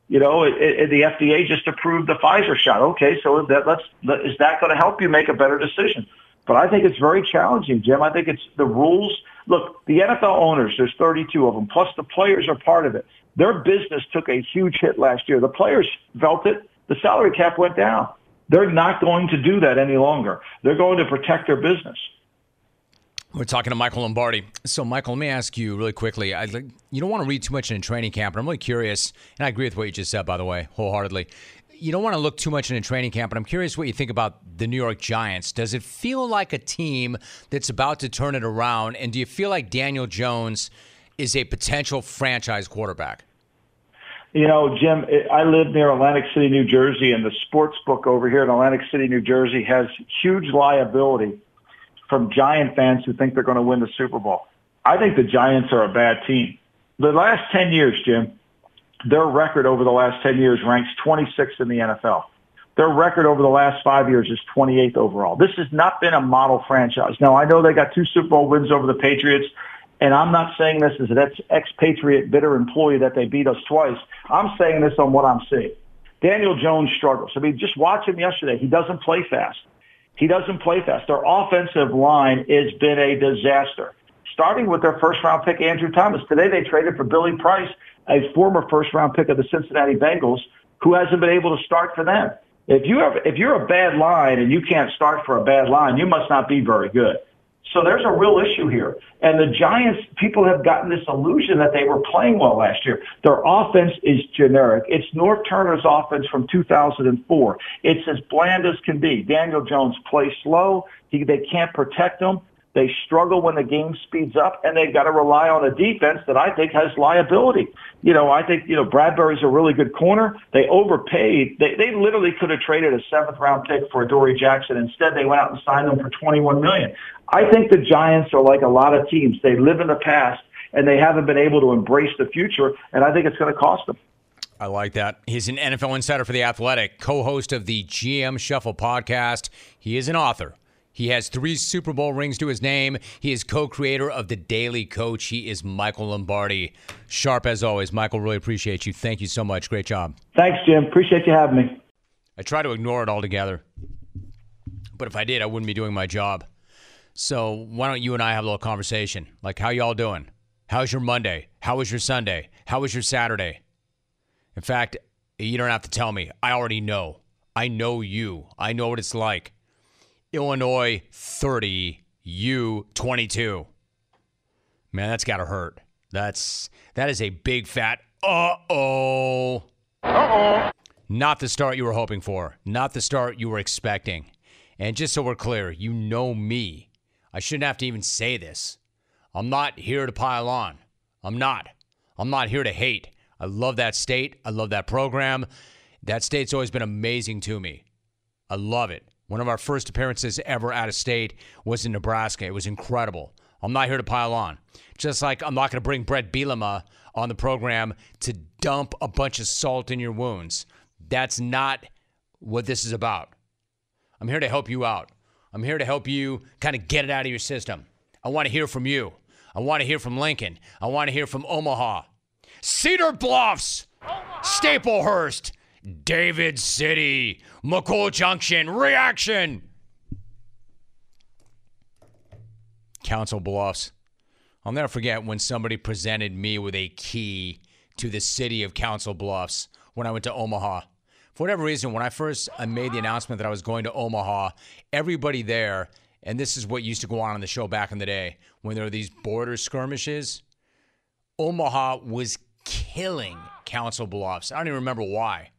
You know, it, it, the FDA just approved the Pfizer shot. Okay, so that, let's, is that going to help you make a better decision? But I think it's very challenging, Jim. I think it's the rules. Look, the NFL owners, there's 32 of them, plus the players are part of it. Their business took a huge hit last year. The players felt it. The salary cap went down. They're not going to do that any longer. They're going to protect their business. We're talking to Michael Lombardi. So, Michael, let me ask you really quickly. I, you don't want to read too much in training camp, but I'm really curious, and I agree with what you just said, by the way, wholeheartedly. You don't want to look too much in a training camp, but I'm curious what you think about the New York Giants. Does it feel like a team that's about to turn it around? And do you feel like Daniel Jones is a potential franchise quarterback? You know, Jim, I live near Atlantic City, New Jersey, and the sports book over here in Atlantic City, New Jersey has huge liability from Giant fans who think they're going to win the Super Bowl. I think the Giants are a bad team. The last 10 years, Jim, their record over the last 10 years ranks 26th in the NFL. Their record over the last five years is 28th overall. This has not been a model franchise. Now, I know they got two Super Bowl wins over the Patriots, and I'm not saying this as an ex expatriate bitter employee that they beat us twice. I'm saying this on what I'm seeing. Daniel Jones struggles. I mean, just watch him yesterday. He doesn't play fast. He doesn't play fast. Their offensive line has been a disaster. Starting with their first round pick, Andrew Thomas. Today they traded for Billy Price, a former first round pick of the Cincinnati Bengals, who hasn't been able to start for them. If you have, if you're a bad line and you can't start for a bad line, you must not be very good. So there's a real issue here. And the Giants, people have gotten this illusion that they were playing well last year. Their offense is generic. It's Norv Turner's offense from 2004. It's as bland as can be. Daniel Jones plays slow. He, they can't protect him. They struggle when the game speeds up, and they've got to rely on a defense that I think has liability. You know, I think, you know, Bradberry's a really good corner. They overpaid. They, they literally could have traded a seventh round pick for Dory Jackson. Instead, they went out and signed them for 21 million. I think the Giants are like a lot of teams. They live in the past, and they haven't been able to embrace the future, and I think it's going to cost them. I like that. He's an NFL insider for The Athletic, co host of the GM Shuffle podcast. He is an author. He has three Super Bowl rings to his name. He is co creator of The Daily Coach. He is Michael Lombardi. Sharp as always. Michael, really appreciate you. Thank you so much. Great job. Thanks, Jim. Appreciate you having me. I try to ignore it altogether. But if I did, I wouldn't be doing my job. So why don't you and I have a little conversation? Like, how y'all doing? How's your Monday? How was your Sunday? How was your Saturday? In fact, you don't have to tell me. I already know. I know you. I know what it's like. Illinois 30, you 22. Man, that's got to hurt. That's that is a big fat uh-oh. Uh-oh. Not the start you were hoping for. Not the start you were expecting. And just so we're clear, you know me. I shouldn't have to even say this. I'm not here to pile on. I'm not. I'm not here to hate. I love that state. I love that program. That state's always been amazing to me. I love it. One of our first appearances ever out of state was in Nebraska. It was incredible. I'm not here to pile on. Just like I'm not going to bring Bret Bielema on the program to dump a bunch of salt in your wounds. That's not what this is about. I'm here to help you out. I'm here to help you kind of get it out of your system. I want to hear from you. I want to hear from Lincoln. I want to hear from Omaha. Cedar Bluffs, Staplehurst, David City, McCool Junction, reaction. Council Bluffs. I'll never forget when somebody presented me with a key to the city of Council Bluffs when I went to Omaha. For whatever reason, when I first uh, made the announcement that I was going to Omaha, everybody there, and this is what used to go on on the show back in the day, when there were these border skirmishes, Omaha was killing Council Bluffs. I don't even remember why.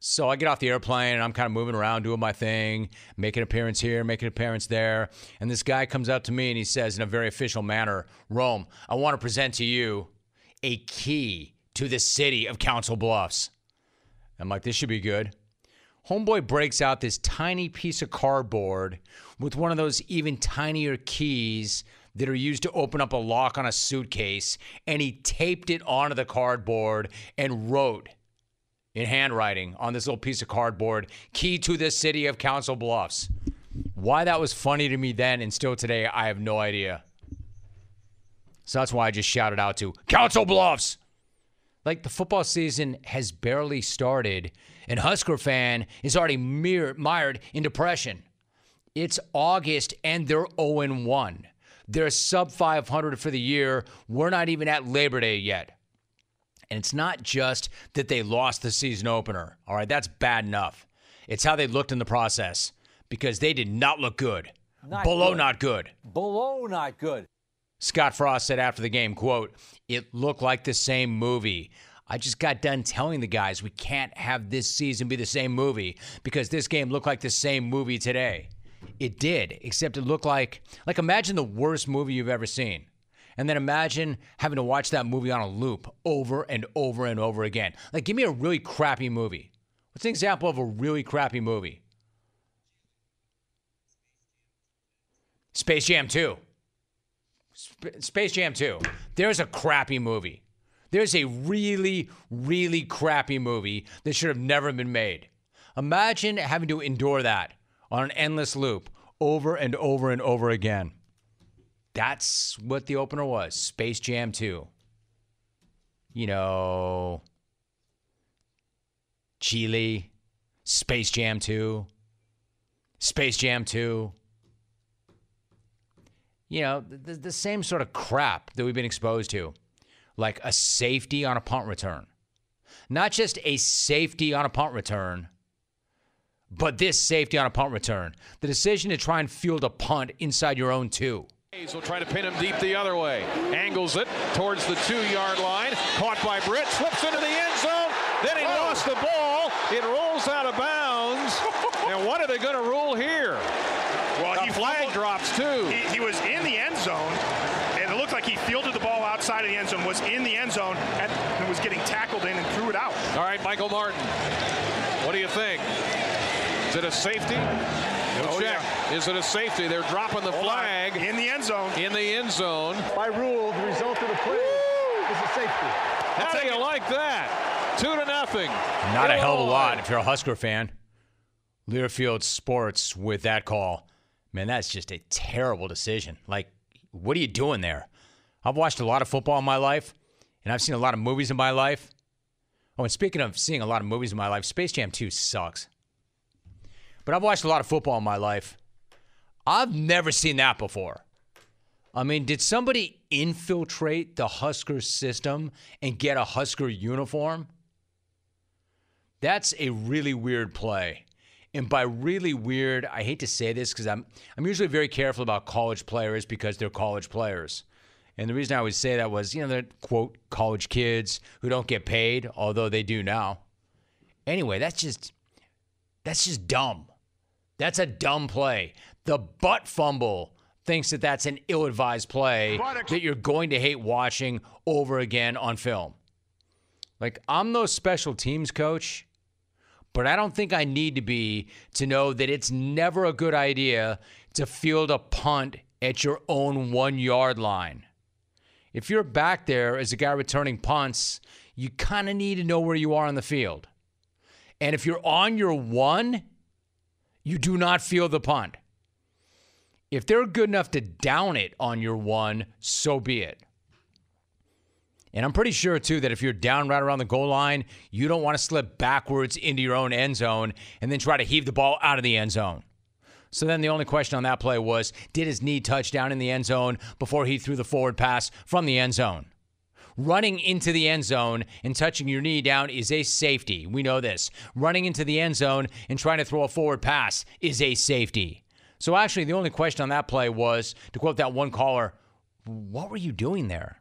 So I get off the airplane and I'm kind of moving around, doing my thing, making an appearance here, making an appearance there. And this guy comes up to me and he says, in a very official manner, Rome, I want to present to you a key to the city of Council Bluffs. I'm like, this should be good. Homeboy breaks out this tiny piece of cardboard with one of those even tinier keys that are used to open up a lock on a suitcase, and he taped it onto the cardboard and wrote in handwriting on this little piece of cardboard key to the city of Council Bluffs. Why that was funny to me then and still today, I have no idea. So that's why I just shouted out to Council Bluffs. Like the football season has barely started, and Husker fan is already mired in depression. It's August and they're 0 1. They're sub 500 for the year. We're not even at Labor Day yet. And it's not just that they lost the season opener. All right, that's bad enough. It's how they looked in the process because they did not look good. Not Below good. not good. Below not good. Scott Frost said after the game, quote, "It looked like the same movie. I just got done telling the guys we can't have this season be the same movie because this game looked like the same movie today. It did, except it looked like like imagine the worst movie you've ever seen. And then imagine having to watch that movie on a loop over and over and over again. Like, give me a really crappy movie. What's an example of a really crappy movie? Space Jam 2. Sp- Space Jam 2. There's a crappy movie. There's a really, really crappy movie that should have never been made. Imagine having to endure that on an endless loop over and over and over again. That's what the opener was Space Jam 2. You know, Chile, Space Jam 2, Space Jam 2. You know, the, the same sort of crap that we've been exposed to, like a safety on a punt return. Not just a safety on a punt return, but this safety on a punt return. The decision to try and field a punt inside your own two. Will try to pin him deep the other way. Angles it towards the two-yard line. Caught by Britt. Slips into the end zone. Then he lost the ball. It rolls out of bounds. and what are they going to rule here? Well, the he flag drops too. He, he was in the end zone, and it looked like he fielded the ball outside of the end zone, was in the end zone, and, was getting tackled in and threw it out. All right, Michael Martin. What do you think? Is it a safety? We'll Oh, check. Is it a safety? They're dropping the flag in the end zone. In the end zone. By rule, the result of the play is a safety. How do you like that? Two to nothing. Not a hell of a lot if you're a Husker fan. Learfield Sports with that call. Man, that's just a terrible decision. Like, what are you doing there? I've watched a lot of football in my life, and I've seen a lot of movies in my life. Oh, and speaking of seeing a lot of movies in my life, Space Jam 2 sucks. But I've watched a lot of football in my life. I've never seen that before. I mean, did somebody infiltrate the Husker system and get a Husker uniform? That's a really weird play. And by really weird, I hate to say this because I'm I'm usually very careful about college players because they're college players. And the reason I always say that was, you know, they're quote college kids who don't get paid, although they do now. Anyway, that's just that's just dumb. That's a dumb play. The butt fumble thinks that that's an ill-advised play that you're going to hate watching over again on film. Like I'm no special teams coach, but I don't think I need to be to know that it's never a good idea to field a punt at your own 1-yard line. If you're back there as a guy returning punts, you kind of need to know where you are on the field. And if you're on your 1, you do not field the punt. If they're good enough to down it on your 1, so be it. And I'm pretty sure, too, that if you're down right around the goal line, you don't want to slip backwards into your own end zone and then try to heave the ball out of the end zone. So then the only question on that play was did his knee touch down in the end zone before he threw the forward pass from the end zone? Running into the end zone and touching your knee down is a safety. We know this. Running into the end zone and trying to throw a forward pass is a safety. So actually, the only question on that play was to quote that one caller, what were you doing there?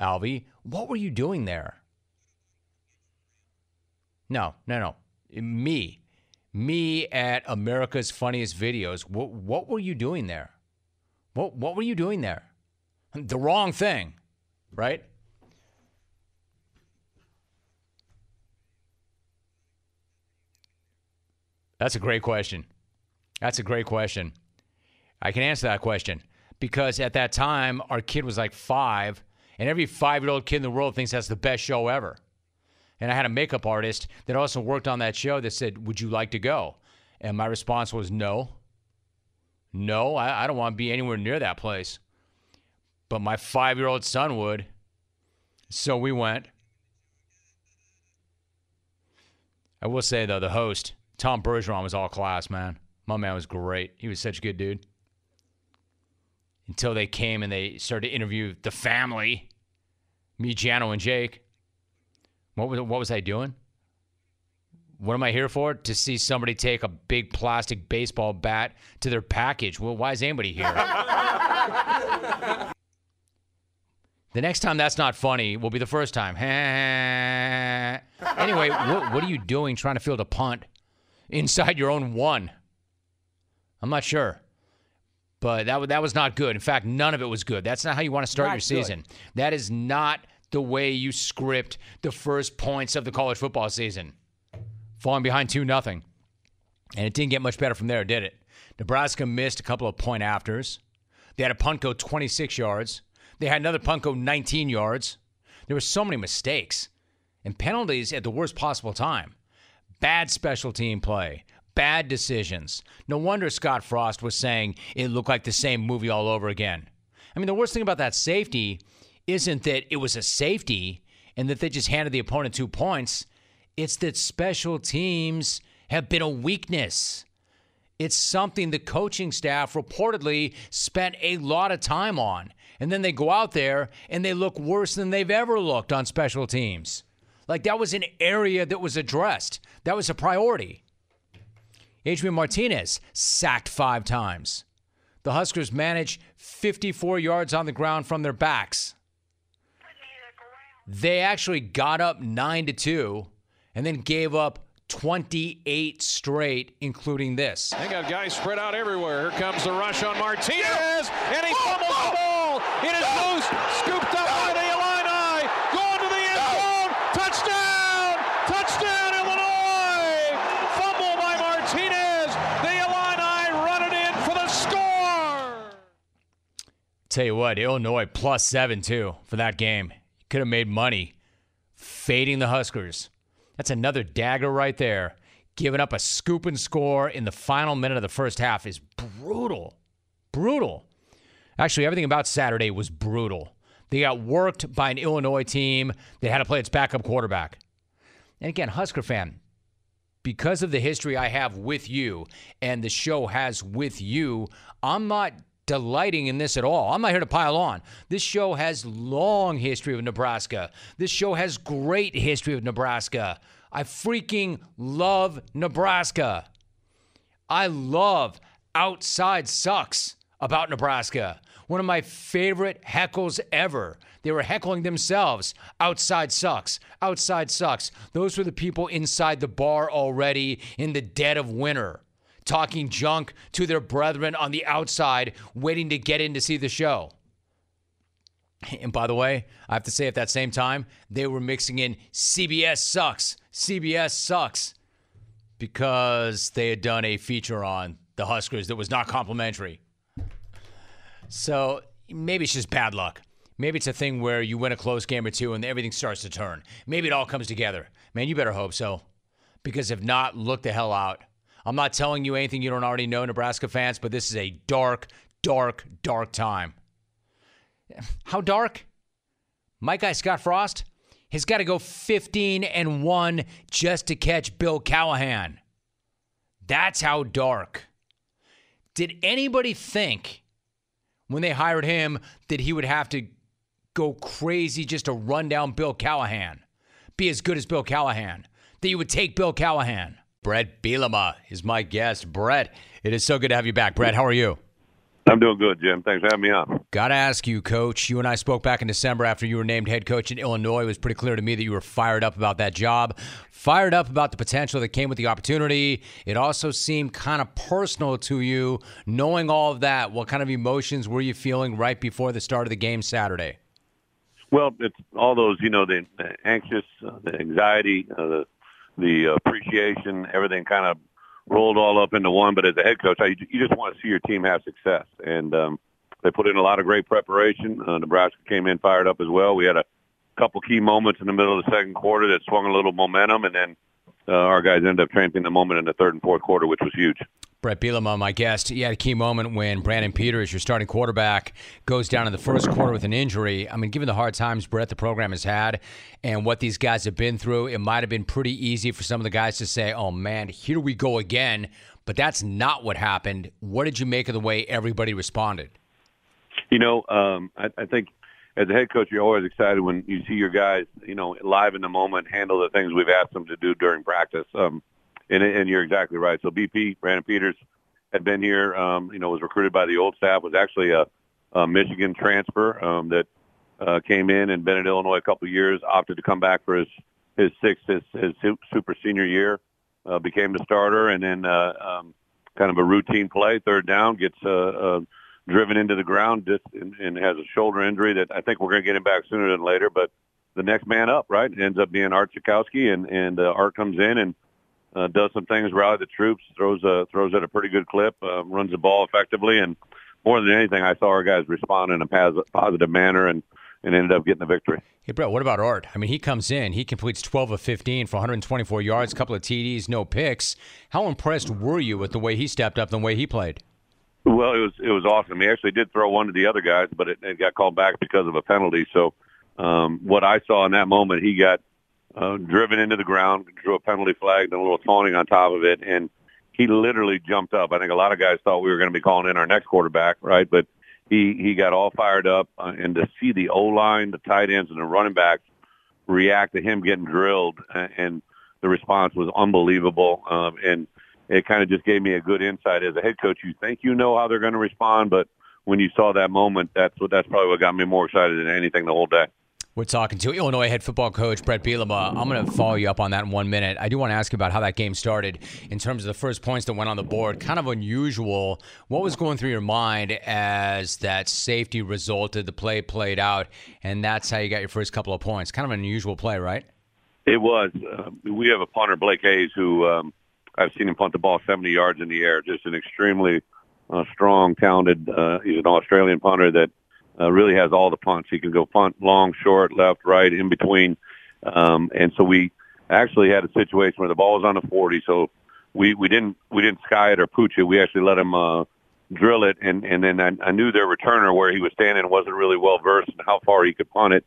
Alvy, what were you doing there? No, no, no. Me. Me at America's Funniest Videos. What, what were you doing there? What, what were you doing there? The wrong thing, right? That's a great question. That's a great question. I can answer that question because at that time, our kid was like five, and every five year old kid in the world thinks that's the best show ever. And I had a makeup artist that also worked on that show that said, Would you like to go? And my response was, No. No, I, I don't want to be anywhere near that place. But my five year old son would. So we went. I will say, though, the host, Tom Bergeron, was all class, man. My man was great. He was such a good dude. Until they came and they started to interview the family, me, Jano, and Jake. What was what was I doing? What am I here for? To see somebody take a big plastic baseball bat to their package. Well, why is anybody here? the next time that's not funny will be the first time. anyway, what, what are you doing trying to field a punt inside your own one? I'm not sure. But that, that was not good. In fact, none of it was good. That's not how you want to start Not your season. That is not the way you script the first points of the college football season. Falling behind 2 nothing, And it didn't get much better from there, did it? Nebraska missed a couple of point afters. They had a punt go 26 yards. They had another punt go 19 yards. There were so many mistakes and penalties at the worst possible time. Bad special team play, bad decisions. No wonder Scott Frost was saying it looked like the same movie all over again. I mean, the worst thing about that safety isn't that it was a safety and that they just handed the opponent two points. It's that special teams have been a weakness. It's something the coaching staff reportedly spent a lot of time on. And then they go out there and they look worse than they've ever looked on special teams. Like that was an area that was addressed, that was a priority. Adrian Martinez sacked five times. The Huskers managed 54 yards on the ground from their backs. They actually got up 9 to 2 and then gave up 28 straight, including this. They got guys spread out everywhere. Here comes the rush on Martinez, and he oh, fumbles the oh! ball. It is loose, scooped up by the Illini, going to the end zone. Touchdown! Touchdown, Illinois! Fumble by Martinez. The Illini run it in for the score. Tell you what, Illinois plus seven, too, for that game. Could have made money fading the Huskers. That's another dagger right there. Giving up a scoop and score in the final minute of the first half is brutal. Brutal. Actually, everything about Saturday was brutal. They got worked by an Illinois team that had to play its backup quarterback. And again, Husker fan, because of the history I have with you and the show has with you, I'm not delighting in this at all. I'm not here to pile on. This show has long history of Nebraska. This show has great history of Nebraska. I freaking love Nebraska. I love outside sucks about Nebraska. One of my favorite heckles ever. They were heckling themselves. Outside sucks. Outside sucks. Those were the people inside the bar already in the dead of winter talking junk to their brethren on the outside, waiting to get in to see the show. And by the way, I have to say at that same time, they were mixing in CBS sucks, CBS sucks, because they had done a feature on the Huskers that was not complimentary. So maybe it's just bad luck. Maybe it's a thing where you win a close game or two and everything starts to turn. Maybe it all comes together. Man, you better hope so. Because if not, look the hell out. I'm not telling you anything you don't already know, Nebraska fans, but this is a dark, dark, dark time. How dark? My guy Scott Frost has got to go 15 and 1 just to catch Bill Callahan. That's how dark. Did anybody think when they hired him that he would have to go crazy just to run down Bill Callahan? Be as good as Bill Callahan? That you would take Bill Callahan? Bret Bielema is my guest. Bret, it is so good to have you back. Bret, how are you? I'm doing good, Jim. Thanks for having me on. Got to ask you, Coach. You and I spoke back in December after you were named head coach in Illinois. It was pretty clear to me that you were fired up about that job, fired up about the potential that came with the opportunity. It also seemed kind of personal to you, knowing all of that. What kind of emotions were you feeling right before the start of the game Saturday? Well, it's all those, you know, the, the anxious, uh, the anxiety, uh, the the appreciation, everything kind of rolled all up into one. But as a head coach, I, you just want to see your team have success, and um, they put in a lot of great preparation. Uh, Nebraska came in fired up as well. We had a couple key moments in the middle of the second quarter that swung a little momentum, and then uh, our guys ended up transferring the moment in the third and fourth quarter, which was huge. Bret Bielema, my guest, he had a key moment when Brandon Peters, your starting quarterback, goes down in the first quarter with an injury. I mean, given the hard times Bret the program has had and what these guys have been through, it might have been pretty easy for some of the guys to say, "Oh man, here we go again." But that's not what happened. What did you make of the way everybody responded? You know, um, I, I think as a head coach, you're always excited when you see your guys, you know, live in the moment, handle the things we've asked them to do during practice. Um, and, and you're exactly right. So BP, Brandon Peters, had been here. Um, you know, was recruited by the old staff. Was actually a, a Michigan transfer um, that uh, came in and been in Illinois a couple of years. Opted to come back for his his sixth, his, his super senior year. Uh, became the starter, and then uh, um, kind of a routine play, third down, gets uh, uh, driven into the ground and, and has a shoulder injury that I think we're going to get him back sooner than later. But the next man up, right, ends up being Art Sitkowski, and and uh, Art comes in and uh, does some things, rally the troops, throws a, throws at a pretty good clip, uh, runs the ball effectively, and more than anything, I saw our guys respond in a positive manner and and ended up getting the victory. Hey, Bret, what about Art? I mean, he comes in, he completes 12 of 15 for 124 yards, a couple of TDs, no picks. How impressed were you with the way he stepped up, the way he played? Well, it was it was awesome. He actually did throw one to the other guys, but it, it got called back because of a penalty. So, um, what I saw in that moment, he got uh, driven into the ground, drew a penalty flag, and a little taunting on top of it, and he literally jumped up. I think a lot of guys thought we were going to be calling in our next quarterback, right? But he he got all fired up, uh, and to see the O line, the tight ends, and the running backs react to him getting drilled, and the response was unbelievable. Um, and it kind of just gave me a good insight as a head coach. You think you know how they're going to respond, but when you saw that moment, that's what that's probably what got me more excited than anything the whole day. We're talking to Illinois head football coach Bret Bielema. I'm going to follow you up on that in one minute. I do want to ask you about how that game started in terms of the first points that went on the board. Kind of unusual. What was going through your mind as that safety resulted, the play played out, and that's how you got your first couple of points? Kind of an unusual play, right? It was. Uh, we have a punter, Blake Hayes, who um, I've seen him punt the ball 70 yards in the air. Just an extremely uh, strong, talented. Uh, he's an Australian punter that uh, really has all the punts. He can go punt long, short, left, right, in between. Um, and so we actually had a situation where the ball was on the 40. So we, we didn't we didn't sky it or pooch it. We actually let him uh, drill it, and and then I, I knew their returner where he was standing wasn't really well versed in how far he could punt it.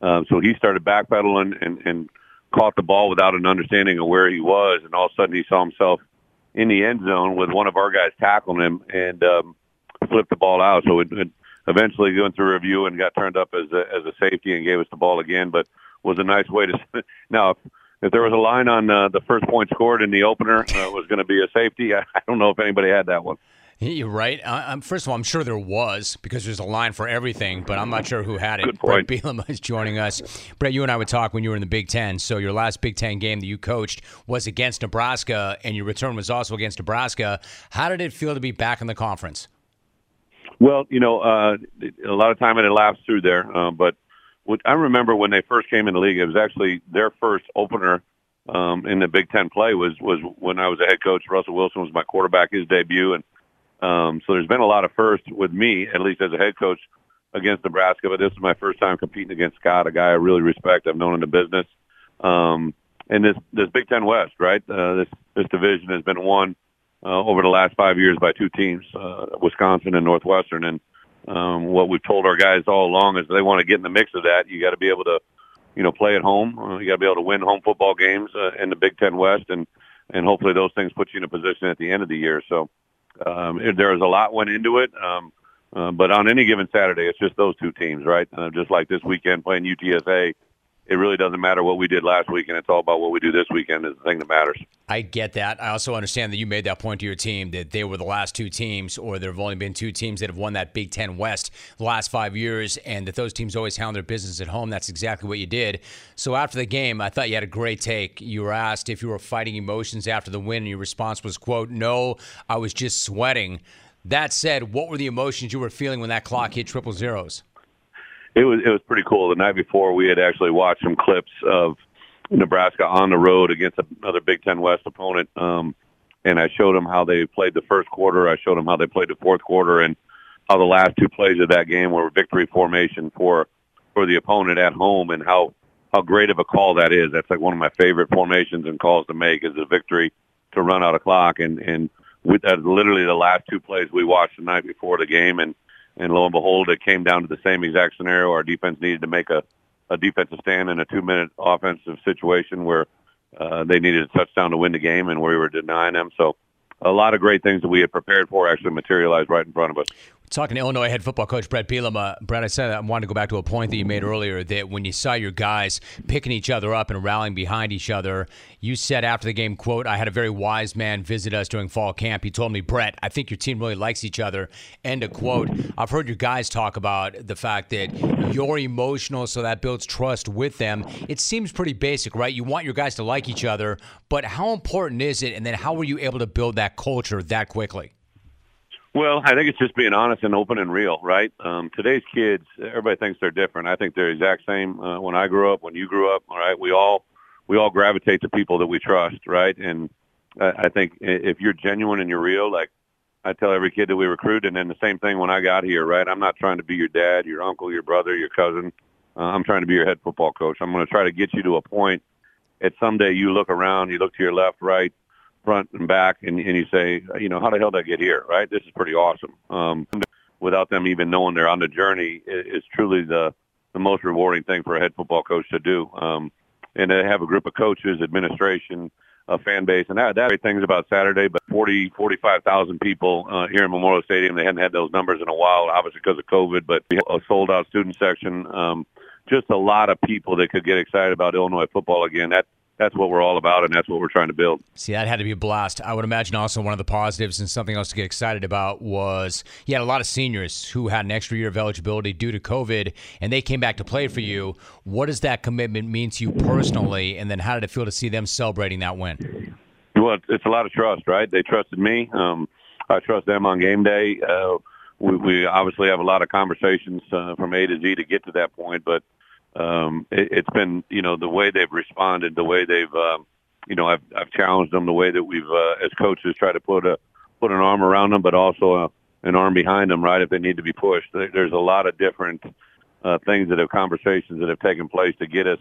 Um, so he started backpedaling and and caught the ball without an understanding of where he was, and all of a sudden he saw himself in the end zone with one of our guys tackling him and um, flipped the ball out. So it, it eventually went through review and got turned up as a, as a safety and gave us the ball again. But was a nice way to now. If, if there was a line on uh, the first point scored in the opener uh, was going to be a safety, I, I don't know if anybody had that one. You're right. Uh, first of all, I'm sure there was because there's a line for everything, but I'm not sure who had it. Good point. Bret Bielema is joining us. Bret, you and I would talk when you were in the Big Ten. So your last Big Ten game that you coached was against Nebraska, and your return was also against Nebraska. How did it feel to be back in the conference? Well, you know, uh, a lot of time had elapsed through there, uh, but what I remember when they first came in the league, it was actually their first opener um, in the Big Ten play was was when I was a head coach. Russell Wilson was my quarterback, his debut, and um, so there's been a lot of firsts with me, at least as a head coach, against Nebraska. But this is my first time competing against Scott, a guy I really respect. I've known in the business. Um, and this this Big Ten West, right? Uh, this this division has been won uh, over the last five years by two teams, uh, Wisconsin and Northwestern. And um, what we've told our guys all along is they want to get in the mix of that. You got to be able to, you know, play at home. Uh, you got to be able to win home football games uh, in the Big Ten West, and and hopefully those things put you in a position at the end of the year. So um, there was a lot went into it. Um, uh, but on any given Saturday, it's just those two teams, right? Uh, just like this weekend playing UTSA, it really doesn't matter what we did last weekend. It's all about what we do this weekend is the thing that matters. I get that. I also understand that you made that point to your team that they were the last two teams, or there have only been two teams that have won that Big Ten West the last five years, and that those teams always handle their business at home. That's exactly what you did. So after the game, I thought you had a great take. You were asked if you were fighting emotions after the win, and your response was, "quote No, I was just sweating." That said, what were the emotions you were feeling when that clock hit triple zeros? It was it was pretty cool. The night before, we had actually watched some clips of Nebraska on the road against another Big Ten West opponent, um, and I showed them how they played the first quarter. I showed them how they played the fourth quarter, and how the last two plays of that game were victory formation for for the opponent at home, and how how great of a call that is. That's like one of my favorite formations and calls to make is a victory to run out of clock, and and with that, literally the last two plays we watched the night before the game, and and lo and behold, it came down to the same exact scenario. Our defense needed to make a, a defensive stand in a two-minute offensive situation where uh, they needed a touchdown to win the game, and we were denying them. So, a lot of great things that we had prepared for actually materialized right in front of us. Talking to Illinois head football coach Bret Bielema, Bret, I said I wanted to go back to a point that you made earlier that when you saw your guys picking each other up and rallying behind each other, you said after the game, "quote I had a very wise man visit us during fall camp. He told me, Bret, I think your team really likes each other." End of quote. I've heard your guys talk about the fact that you're emotional, so that builds trust with them. It seems pretty basic, right? You want your guys to like each other, but how important is it? And then how were you able to build that culture that quickly? Well, I think it's just being honest and open and real, right? Um, today's kids, everybody thinks they're different. I think they're the exact same. Uh, when I grew up, when you grew up, all right, we all we all gravitate to people that we trust, right? And I, I think if you're genuine and you're real, like I tell every kid that we recruit, and then the same thing when I got here, right? I'm not trying to be your dad, your uncle, your brother, your cousin. Uh, I'm trying to be your head football coach. I'm going to try to get you to a point. At someday you look around, you look to your left, right, front, and back, and, and you say, you know, how the hell did I get here? Right? This is pretty awesome. Um, without them even knowing they're on the journey, it, truly the the most rewarding thing for a head football coach to do. Um, and to have a group of coaches, administration, a fan base, and that that great things about Saturday. But 40, 45,000 people uh, here in Memorial Stadium. They hadn't had those numbers in a while, obviously because of COVID. But a sold out student section. Um, just a lot of people that could get excited about Illinois football again. That that's what we're all about, and that's what we're trying to build. See, that had to be a blast. I would imagine also one of the positives and something else to get excited about was you had a lot of seniors who had an extra year of eligibility due to COVID, and they came back to play for you. What does that commitment mean to you personally, and then how did it feel to see them celebrating that win? Well, it's a lot of trust, right? They trusted me. Um, I trust them on game day. Uh, we, we obviously have a lot of conversations uh, from A to Z to get to that point, but um, it, it's been, you know, the way they've responded, the way they've, um, you know, I've, I've challenged them, the way that we've, uh, as coaches, try to put a put an arm around them, but also a, an arm behind them, right? If they need to be pushed, there's a lot of different uh, things that have conversations that have taken place to get us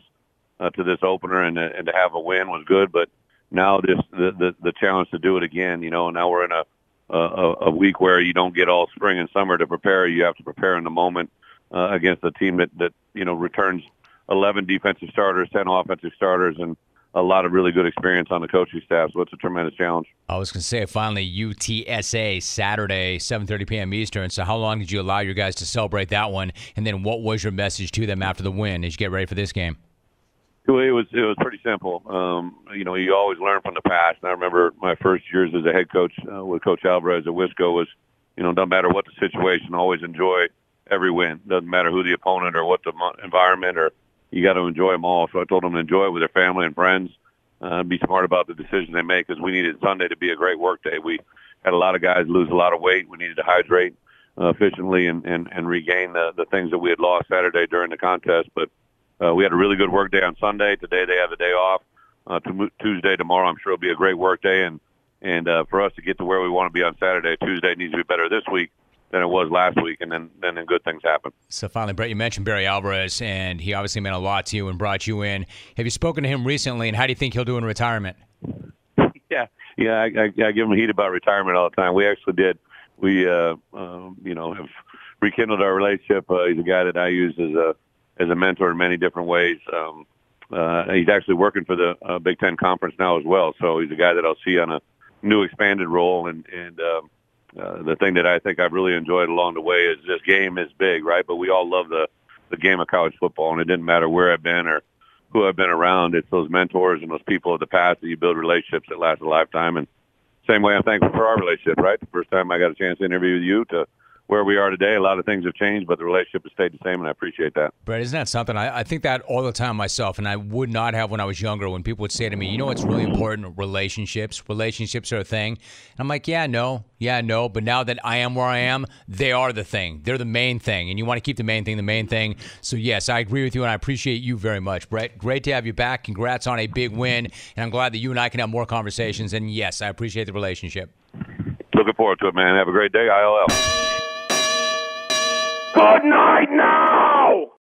uh, to this opener, and and to have a win was good, but now this the, the the challenge to do it again, you know, now we're in a a, a week where you don't get all spring and summer to prepare. You have to prepare in the moment uh, against a team that that you know returns 11 defensive starters, 10 offensive starters, and a lot of really good experience on the coaching staff. So it's a tremendous challenge. I was going to say finally UTSA Saturday 7:30 p.m. Eastern. So how long did you allow your guys to celebrate that one? And then what was your message to them after the win as you get ready for this game? It was it was pretty simple. Um, you know, you always learn from the past. And I remember my first years as a head coach uh, with Coach Alvarez at Wisco was, you know, no matter what the situation, always enjoy every win. Doesn't matter who the opponent or what the environment or you got to enjoy them all. So I told them to enjoy it with their family and friends. Uh, be smart about the decisions they make because we needed Sunday to be a great work day. We had a lot of guys lose a lot of weight. We needed to hydrate uh, efficiently and, and, and regain the, the things that we had lost Saturday during the contest. But uh, we had a really good work day on Sunday. Today they have a day off. Uh, to Tuesday, tomorrow, I'm sure it'll be a great work day. And and uh, for us to get to where we want to be on Saturday, Tuesday needs to be better this week than it was last week, and then then, good things happen. So finally, Bret, you mentioned Barry Alvarez, and he obviously meant a lot to you and brought you in. Have you spoken to him recently, and how do you think he'll do in retirement? Yeah, yeah, I, I, I give him heat about retirement all the time. We actually did. We, uh, um, you know, have rekindled our relationship. Uh, he's a guy that I use as a as a mentor in many different ways. Um, uh, he's actually working for the uh, Big Ten Conference now as well. So he's a guy that I'll see on a new expanded role. And and um, uh, Uh, the thing that I think I've really enjoyed along the way is this game is big, right? But we all love the the game of college football, and it didn't matter where I've been or who I've been around. It's those mentors and those people of the past that you build relationships that last a lifetime. And same way, I'm thankful for our relationship. Right, the first time I got a chance to interview you to where we are today. A lot of things have changed, but the relationship has stayed the same, and I appreciate that. Bret, isn't that something? I, I, think that all the time myself, and I would not have when I was younger. When people would say to me, "You know, what's really important? Relationships. Relationships are a thing." And I'm like, "Yeah, no, yeah, no." But now that I am where I am, they are the thing. They're the main thing, and you want to keep the main thing the main thing. So yes, I agree with you, and I appreciate you very much, Bret. Great to have you back. Congrats on a big win, and I'm glad that you and I can have more conversations. And yes, I appreciate the relationship. Looking forward to it, man. Have a great day, ILL. Good night now!